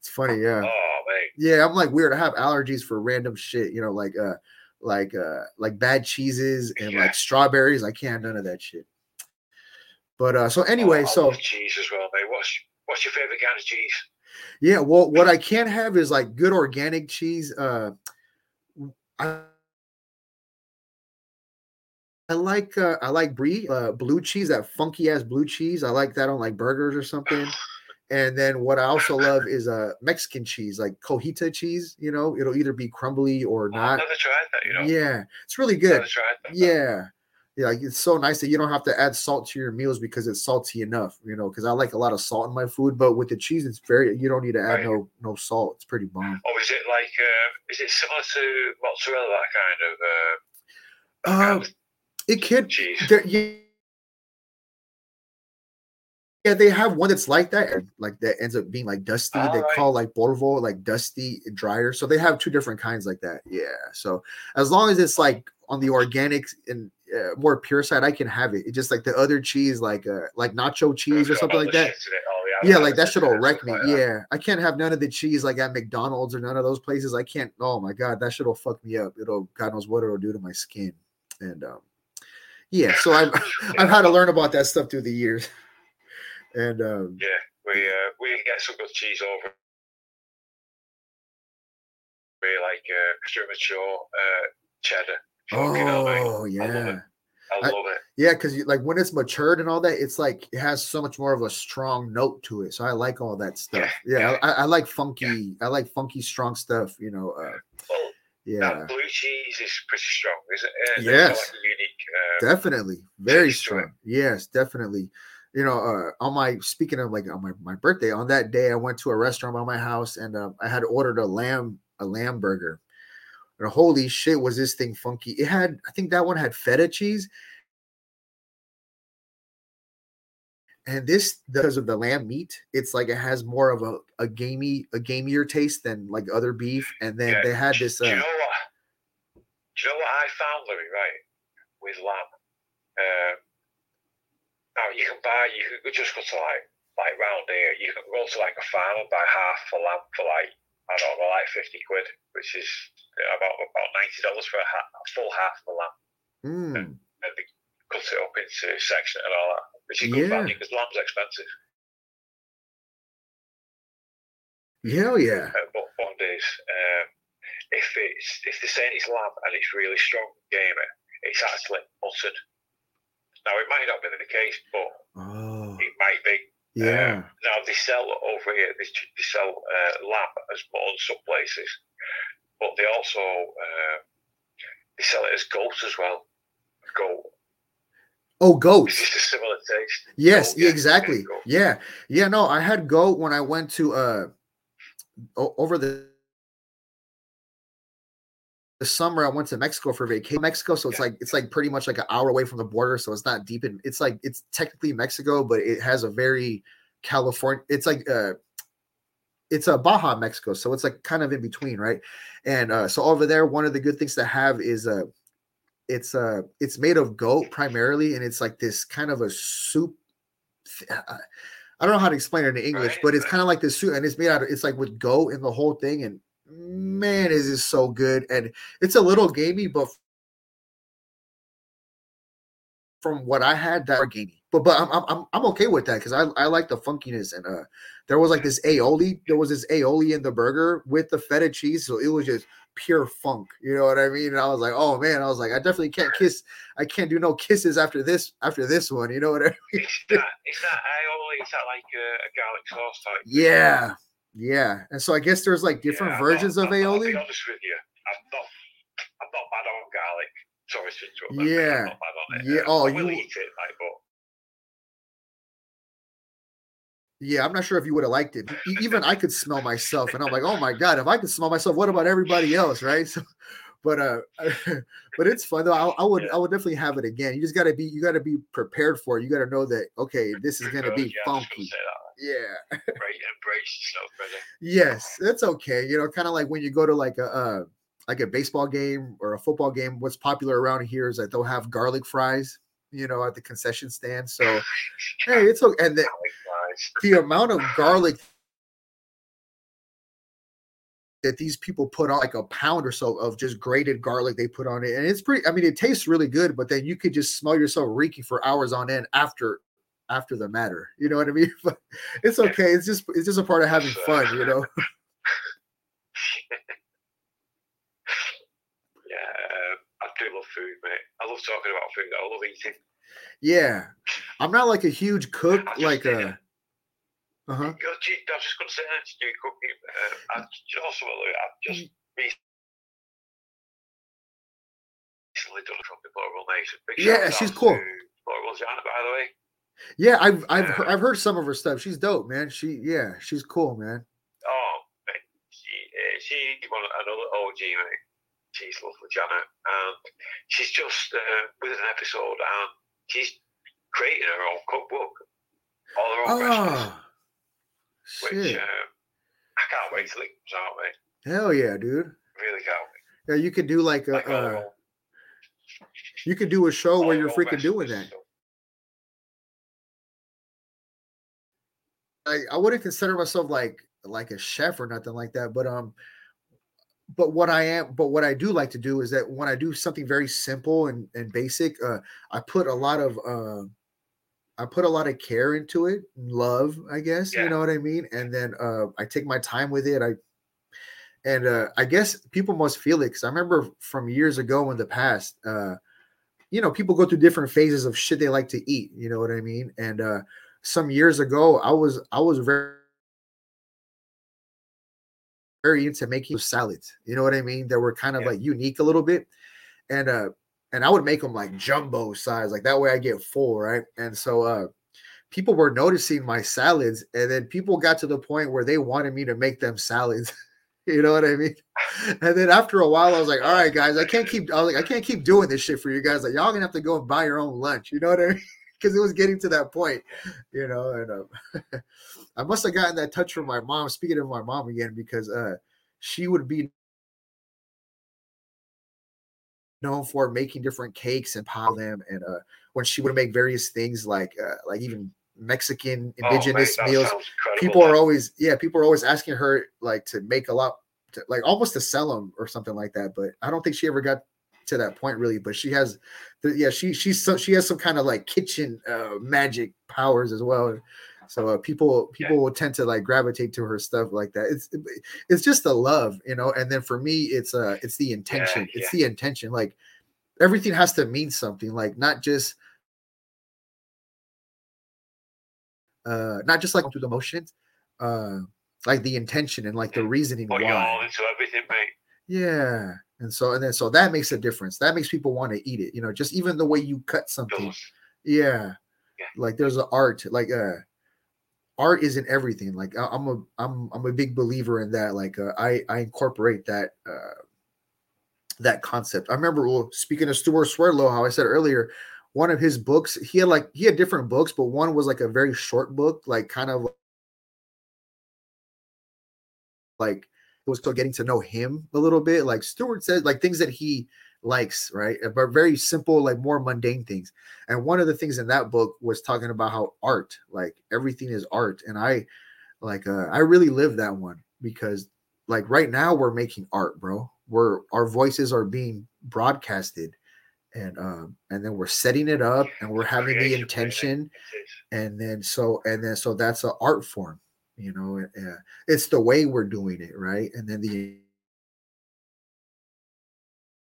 It's funny, yeah. Oh, mate. Yeah, I'm like weird. I have allergies for random shit, you know, like uh like uh like bad cheeses and Yeah. like strawberries. I can't have none of that shit. But uh, so anyway, Oh, so cheese as well, mate. What's what's your favorite kind of cheese? yeah, well, what I can't have is like good organic cheese. Uh, I I like uh, I like brie uh, blue cheese, that funky ass blue cheese. I like that on like burgers or something. And then what I also love is uh Mexican cheese, like cojita cheese. You know, it'll either be crumbly or I've not. never tried that. You know, Yeah, it's really good. Yeah. Yeah, like it's so nice that you don't have to add salt to your meals because it's salty enough, you know. Because I like a lot of salt in my food, but with the cheese, it's very you don't need to add Right. no no salt. It's pretty bomb. Or is it like uh, is it similar to mozzarella? That kind of uh, Uh, it could, cheese. yeah, yeah, they have one that's like that, like that ends up being like dusty. they Alright. call like Borvo like dusty and drier. So they have two different kinds like that. Yeah. So as long as it's like on the organic and uh, more pure side, I can have it. It's just like the other cheese, like uh like nacho cheese or something like that. shit in it, all the Yeah, like that it will wreck me. that. Yeah, I can't have none of the cheese like at McDonald's or none of those places. I can't. Oh my god, that shit will fuck me up. It'll God knows what it'll do to my skin. And um, yeah, so I've I've had to learn about that stuff through the years. And um, Yeah, we uh, we get some good cheese over. We like uh, extra mature uh, cheddar. Fucking hell, mate. oh I love yeah, it. I I- love it. yeah, because like when it's matured and all that, it's like it has so much more of a strong note to it. So I like all that stuff. Yeah, Yeah, yeah. I, I like funky. I like funky, strong stuff. You know. Uh, Well, yeah. that blue cheese is pretty strong, isn't it? Yes. like unique. Uh, definitely very taste to it. strong yes definitely you know uh on my speaking of like on my, my birthday on that day i went to a restaurant by my house and uh, i had ordered a lamb a lamb burger and holy shit was this thing funky it had i think that one had feta cheese and this because of the lamb meat it's like it has more of a, a gamey a gamier taste than like other beef and then yeah. they had this Do you uh know what? Do you know what I found, Louis? Right, with lamb. Um, now you can buy. You can just go to like like round here. You can go to like a farm and buy half a lamb for like I don't know, like fifty quid, which is about about ninety dollars for a, ha- a full half of a lamb. mm, And they cut it up into section and all that, which is good Yeah. value because lamb's expensive. hell yeah uh, but one days, um, if it's if they're saying it's lamb and it's really strong gamer, it's actually mutton. Now it might not be the case, but oh it might be. yeah Now they sell over here. They, they sell uh, lamb as mutton some places, but they also uh, they sell it as goat as well. Goat. oh It's goats just a similar taste. Yes, Goat, exactly. goat. Yeah, yeah. No, I had goat when I went to uh over the the summer. I went to Mexico for vacation. Mexico, so it's Yeah. like it's like pretty much like an hour away from the border, so it's not deep in. It's like it's technically Mexico, but it has a very California. It's like uh it's a Baja Mexico, so it's like kind of in between, right? And uh so over there, one of the good things to have is uh it's uh it's made of goat primarily, and it's like this kind of a soup. I I don't know how to explain it in English, Right, but it's kind of like this soup, and it's made out of it's like with goat in the whole thing, and man, is this so good, and it's a little gamey, but from what I had, that gamey. But but I'm I'm I'm- okay with that because I I like the funkiness and uh there was like this aioli there was this aioli in the burger with the feta cheese, so it was just pure funk. You know what I mean? And I was like, oh man, I was like, I definitely can't kiss. I can't do no kisses after this after this one. You know what I mean? It's that. It's that aioli. It's that like uh, a garlic sauce type. Yeah, yeah. And so I guess there's like different Yeah, versions not- of I'm- I'll aioli. be honest with you, I'm not. I'm not bad on garlic. Sorry to interrupt. Yeah. I'm not bad on it. Yeah, Uh, oh, you- eat it, like, Yeah, I'm not sure if you would have liked it. Even I could smell myself, and I'm like, oh my god, if I could smell myself, what about everybody else, right? So, but uh, but it's fun though. I, I would I would definitely have it again. You just got to be you got to be prepared for it. You got to know that okay, this is gonna be yeah, funky. Yeah. Embrace, embrace yourself, brother. Yes, that's okay. You know, kind of like when you go to like a uh, like a baseball game or a football game. What's popular around here is that they'll have garlic fries. You know, at the concession stand. So hey, it's okay. And the, Garlic fries. The amount of garlic that these people put on like a pound or so of just grated garlic they put on it and it's pretty i mean it tastes really good but then you could just smell yourself reeking for hours on end after after the matter. You know what I mean? But it's okay. It's just it's just a part of having fun, you know. yeah, uh, I do love food, mate. I love talking about food. I love eating. Yeah, I'm not like a huge cook, like a. Uh huh. You're, gee, I was just going to say that to you cooking. Uh, I just also I've just recently done a trumpet Laurel Mason. Big Yeah, she's cool. Laurel Jana, by the way. Yeah, I've I've Yeah. heard, I've heard some of her stuff. She's dope, man. She yeah, she's cool, man. Oh, she uh, she's one another OG mate. She's lovely, Janet, and she's just uh, with an episode, and she's creating her own cookbook, all her own recipes, Oh, which shit! um, I can't wait till it comes out, mate. Hell yeah, dude. Really can't wait. Yeah, you could do like a Like uh, you could do a show where you're freaking doing that. stuff. I, I wouldn't consider myself like like a chef or nothing like that, but um, but what I am, but what I do like to do is that when I do something very simple and and basic, uh, I put a lot of uh, I put a lot of care into it, love, I guess, you know what I mean, and then uh, I take my time with it. I and uh, I guess people must feel it because I remember from years ago in the past, uh, you know, people go through different phases of shit they like to eat. You know what I mean? And uh, some years ago, I was I was very very into making salads. You know what I mean? That were kind of Yeah. like unique a little bit, and uh, and I would make them like jumbo size, like that way I get full, right? And so uh, people were noticing my salads, and then people got to the point where they wanted me to make them salads. you know what I mean? And then after a while, I was like, all right, guys, I can't keep. I was like, I can't keep doing this shit for you guys. Like, y'all gonna have to go and buy your own lunch. You know what I mean? Because it was getting to that point, you know. And um, I must have gotten that touch from my mom. Speaking of my mom again, because uh, she would be known for making different cakes and pile them, and uh, when she would make various things like uh, like even Mexican Oh, indigenous meals. people are always yeah people are always asking her like to make a lot to, like almost to sell them or something like that but i don't think she ever got to that point really but she has the, yeah she she's so she has some kind of like kitchen uh magic powers as well so uh, people people will tend to like gravitate to her stuff like that. It's it's just the love you know? And then for me it's uh it's the intention. It's the intention like everything has to mean something like not just uh not just like through the motions uh like the intention and like the reasoning Put all why. into everything, mate. yeah. And so and then so that makes a difference. That makes people want to eat it you know? Just even the way you cut something. Yeah. Yeah. like there's an art like uh art isn't everything like I- i'm a i'm i'm a big believer in that like uh, i i incorporate that uh that concept. I remember well speaking of stuart swerdlow how i said earlier one of his books he had like he had different books but one was like a very short book like kind of like it was still getting to know him a little bit. Like stuart said like things that he likes right? But very simple like more mundane things. And one of the things in that book was talking about how art like everything is art. And i like uh i really live that one because like right now we're making art bro. We're our voices are being broadcasted and um and then we're setting it up and we're having the intention. And then so and then so that's an art form you know uh, it's the way we're doing it right? And then the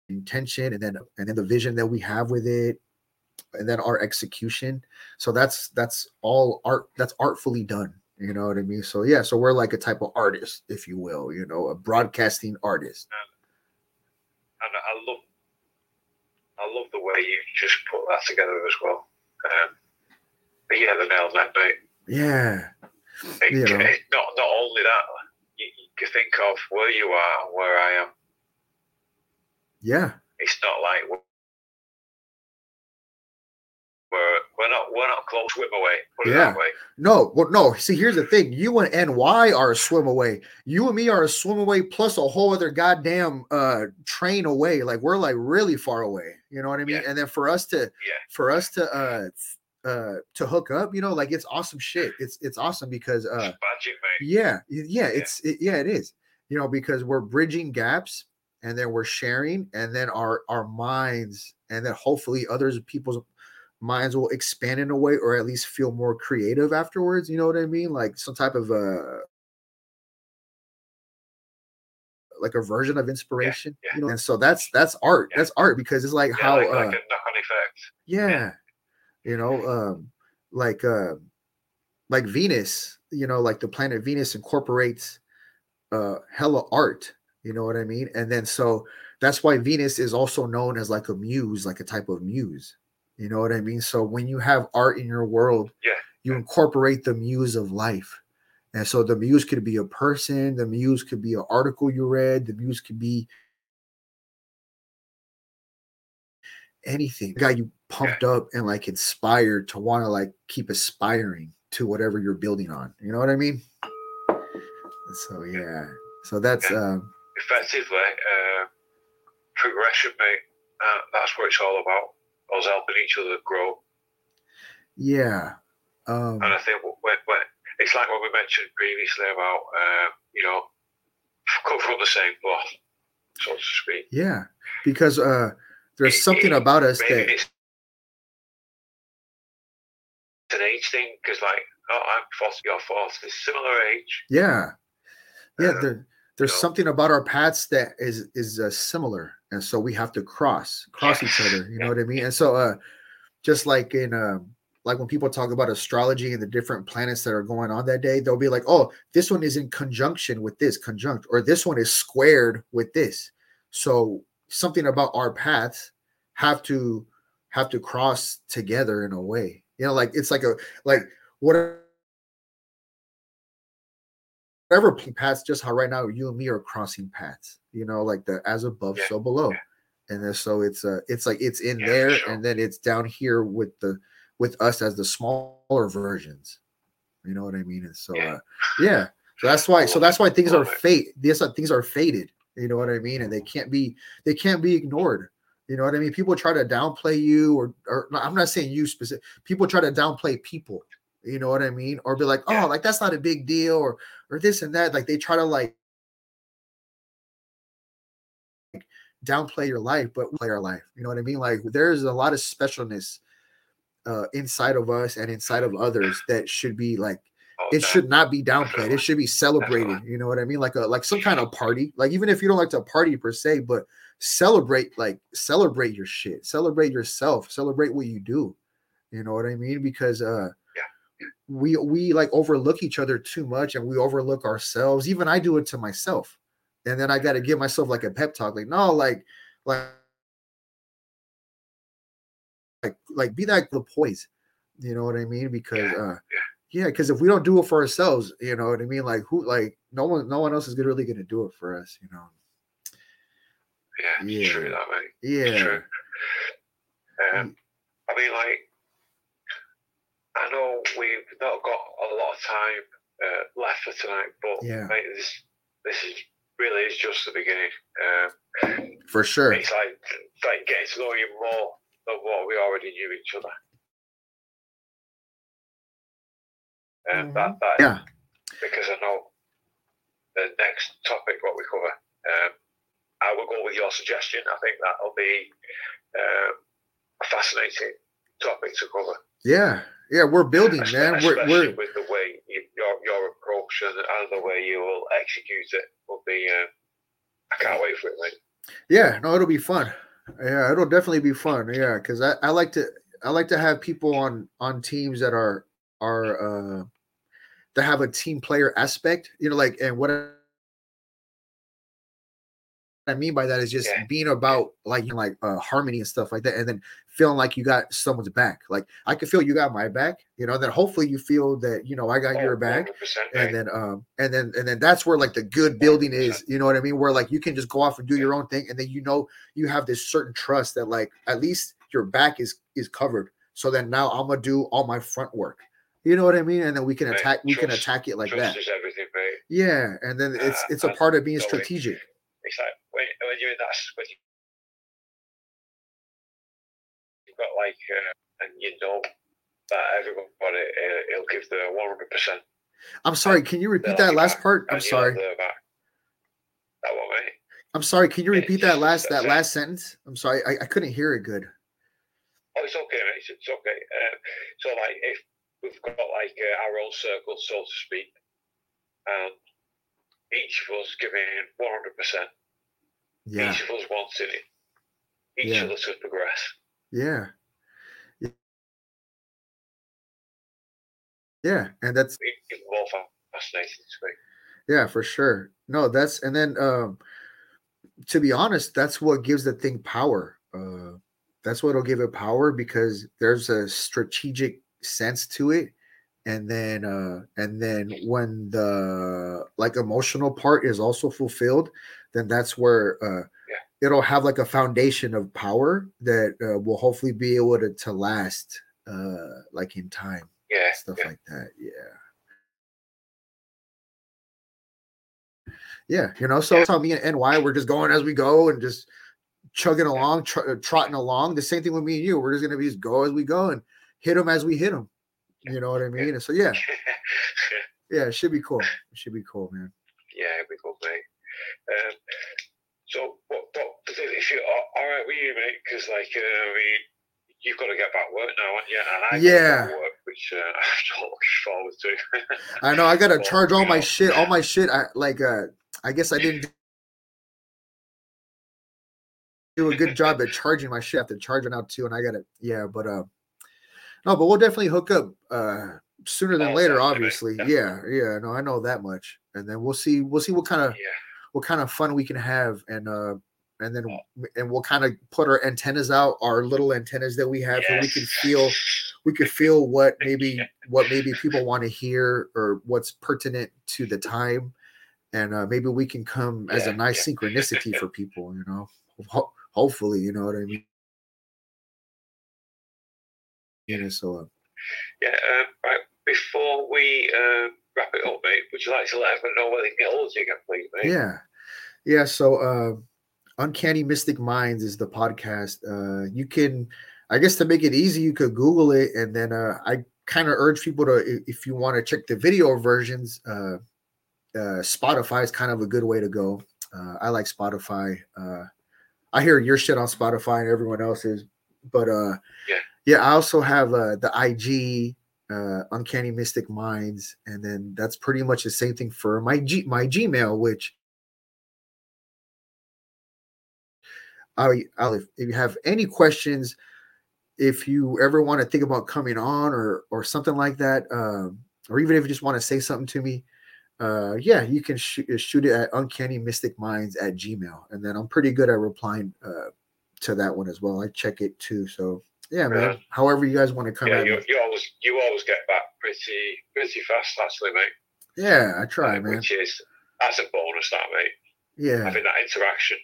intention and then and then the vision that we have with it and then our execution so that's that's all art that's artfully done you know what i mean so yeah so we're like a type of artist if you will you know a broadcasting artist and I love, I love the way you just put that together as well. Um, but yeah, the nail that, mate. yeah It, You know. it- not not only that, you, you can think of where you are, where I am. Yeah It's not like we're we're, not we're not close swim away. Put it Yeah. that way. No, well, no. See, here's the thing: you and NY are a swim away. You and me are a swim away, plus a whole other goddamn uh train away. Like we're like really far away. You know what I mean? Yeah. And then for us to, Yeah. for us to uh uh to hook up, you know, like it's awesome shit. It's it's awesome because uh mate. yeah, y- yeah, it's it, yeah, it is. You know, because we're bridging gaps and then we're sharing and then our our minds and then hopefully others people's minds will expand in a way or at least feel more creative afterwards you know what i mean like some type of uh like a version of inspiration yeah. you know and so that's that's art Yeah. that's art because it's like Yeah, how like, uh, like a knock-on effect. yeah you know um like uh like venus you know like the planet venus incorporates uh hella art you know what i mean? And then so that's why venus is also known as like a muse like a type of muse. You know what i mean? So when you have art in your world Yeah. you incorporate the muse of life. And so the muse could be a person the muse could be an article you read the muse could be anything. Got you pumped up and like inspired to want to like keep aspiring to whatever you're building on. You know what i mean? So yeah. So that's Yeah. um Effectively, uh, progression, mate. Uh, that's what it's all about. Us helping each other grow. yeah um And I think when, when it's like what we mentioned previously about, uh, you know, cut from the same cloth, so to speak. yeah because uh there's It- something it- about us that it's an age thing because, like, oh, I'm 40, you're 40, similar age. yeah yeah Uh, there, there's something about our paths that is is uh, similar and so we have to cross cross each other you know what i mean? And so uh just like in um like when people talk about astrology and the different planets that are going on that day they'll be like oh this one is in conjunction with this conjunct or this one is squared with this. So something about our paths have to have to cross together in a way you know like it's like a like whatever whatever paths just how right now you and me are crossing paths you know like the as above Yeah, so below yeah. and then so it's uh it's like it's in Yeah, there sure. and then it's down here with the with us as the smaller versions you know what i mean and so Yeah. uh yeah so that's why so that's why things are fate are things are faded. you know what i mean and they can't be they can't be ignored you know what i mean people try to downplay you or or i'm not saying you specific people try to downplay people you know what i mean? Or be like oh like that's not a big deal or or this and that like they try to like downplay your life but play our life you know what i mean? Like there's a lot of specialness uh inside of us and inside of others that should be like Oh, it should not be downplayed it should be celebrated you know what i mean? Like a like some kind of party like even if you don't like to party per se but celebrate like celebrate your shit celebrate yourself celebrate what you do you know what i mean? Because uh we we like overlook each other too much and we overlook ourselves. Even i do it to myself. And then i got to give myself like a pep talk like no like like like like be that the poise you know what i mean? Because Yeah, uh yeah. because if we don't do it for ourselves you know what i mean? Like who like no one no one else is gonna- really gonna do it for us you know? Yeah, Yeah. true that, mate. It's yeah. true. Um, I mean, like, I know we've not got a lot of time uh, left for tonight, but Yeah. mate, this this is really is just the beginning. Um, for sure it's like like getting to know you more than what we already knew each other. Um, that, that yeah because I know the next topic what we cover. Um, I will go with your suggestion. I think that'll be um, a fascinating topic to cover. yeah yeah we're building Espe- man we're, especially we're with the way you, your your approach and, and the way you will execute it will be. Uh, I can't wait for it, mate. Yeah, no, it'll be fun. Yeah, it'll definitely be fun. Yeah, because I, I like to I like to have people on on teams that are are uh that have a team player aspect. You know, like and what I mean by that is just Yeah. being about like you know, like uh, harmony and stuff like that, and then feeling like you got someone's back. Like I can feel you got my back. You know, then hopefully you feel that you know I got your Oh, back 100%, and then um and then and then that's where like the good building is you know what i mean where like you can just go off and do your own thing and then you know you have this certain trust that like at least your back is is covered so then now i'm gonna do all my front work you know what i mean and then we can Right, attack we can attack it like that mate. yeah and then it's Uh, it's a and part of being strategic like when, when you're in that when you, you've got like uh, and you know that everybody uh, will give the one hundred percent. i'm sorry can you repeat that last back, part i'm have sorry their back. That one, mate. i'm sorry can you repeat that last that last sentence i'm sorry i, I couldn't hear it good Oh, it's okay, mate. So, okay, uh, so like if we've got like uh, our own circle, so to speak, and each of us giving one hundred percent, Yeah. each of us wanting it, each Yeah. of us to progress. Yeah. Yeah. And that's it's fascinating to me. Yeah, for sure. No, that's and then um to be honest, that's what gives the thing power. Uh that's what'll give it power because there's a strategic sense to it. And then uh and then when the like emotional part is also fulfilled, then that's where uh Yeah. it'll have like a foundation of power that uh, will hopefully be able to, to last uh like in time Yeah, stuff yeah. like that. Yeah. Yeah, you know, so Yeah. tell me and NY, we're just going as we go and just chugging along, tr- uh, trotting along. The same thing with me and you. We're just gonna be just go as we go and hit them as we hit them. You know what I mean? And so yeah, yeah, it should be cool. It should be cool, man. yeah, we go, mate. Um, so, what, what, if you're all right with you, mate, because like, uh, I mean, you've got to get back to work now, aren't you? And I Yeah. work, which uh, I'm not looking forward to. I know I gotta Well, charge all you my know, shit, all my shit. I like uh I guess I didn't do a good job at charging my shit after charging out too, and I gotta yeah, but uh no, but we'll definitely hook up uh sooner than Oh, later, obviously. Yeah, yeah, no, I know that much. And then we'll see we'll see what kind of yeah, what kind of fun we can have and uh and then and we'll kind of put our antennas out, our little antennas that we have, so we can feel we could feel what maybe what maybe people want to hear or what's pertinent to the time. And uh, maybe we can come as a nice yeah. synchronicity for people you know? Ho- hopefully you know what i mean? You know so uh, Yeah, um, right. Before we uh, wrap it up, mate, would you like to let everyone know where they can get hold of you again, please, mate? yeah. Yeah so uh uncanny mystic minds is the podcast. Uh you can i guess to make it easy you could google it and then uh i kind of urge people to if you want to check the video versions uh uh spotify is kind of a good way to go. Uh i like spotify. Uh i hear your shit on spotify and everyone else's but uh Yeah. yeah i also have uh the ig uh uncanny mystic minds and then that's pretty much the same thing for my g my gmail which I, I'll, if you have any questions, if you ever want to think about coming on or or something like that, um, or even if you just want to say something to me, uh, yeah, you can shoot, shoot it at uncanny mystic minds at gmail, and then I'm pretty good at replying uh, to that one as well. I check it too, so yeah, man. Yeah. However you guys want to come Yeah, you, you always you always get back pretty pretty fast, actually, mate. yeah, I try, Uh, man. Which is that's a bonus, that mate. Yeah, Having that interaction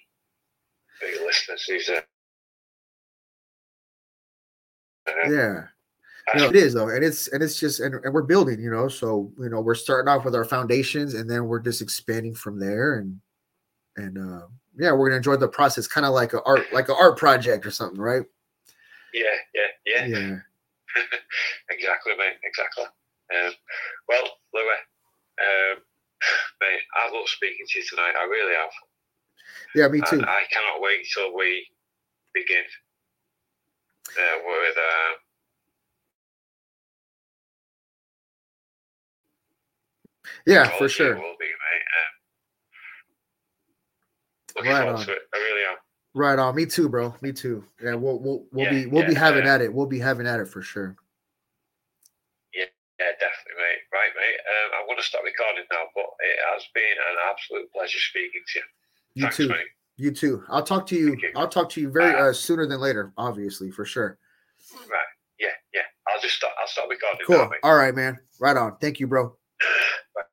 with your listeners is uh, uh, yeah. No, it is though, and it's and it's just and, and we're building, you know. So you know, we're starting off with our foundations, and then we're just expanding from there, and and uh, yeah, we're gonna enjoy the process, kind of like a art like an art project or something, right? Yeah, yeah, yeah, Yeah, exactly, mate, exactly. Um, well, Louis, um, mate, I love speaking to you tonight. I really have. yeah, me too. And I cannot wait till we begin uh, with. Uh, Yeah, for sure. Will be, mate. Um, looking Right forward on. to it. I really am. Right on. Me too, bro. Me too. Yeah, we'll we'll we'll Yeah, be we'll be having yeah. at it. We'll be having at it for sure. Yeah, yeah, definitely, mate. Right, mate. Um, I'm going to stop recording now, but it has been an absolute pleasure speaking to you. You Thanks, too. mate. You too. I'll talk to you. You. I'll talk to you very Uh, sooner than later. Obviously, for sure. Right. Yeah, yeah. I'll just stop. I'll stop recording now, Cool. mate. All right, man. Right on. Thank you, bro.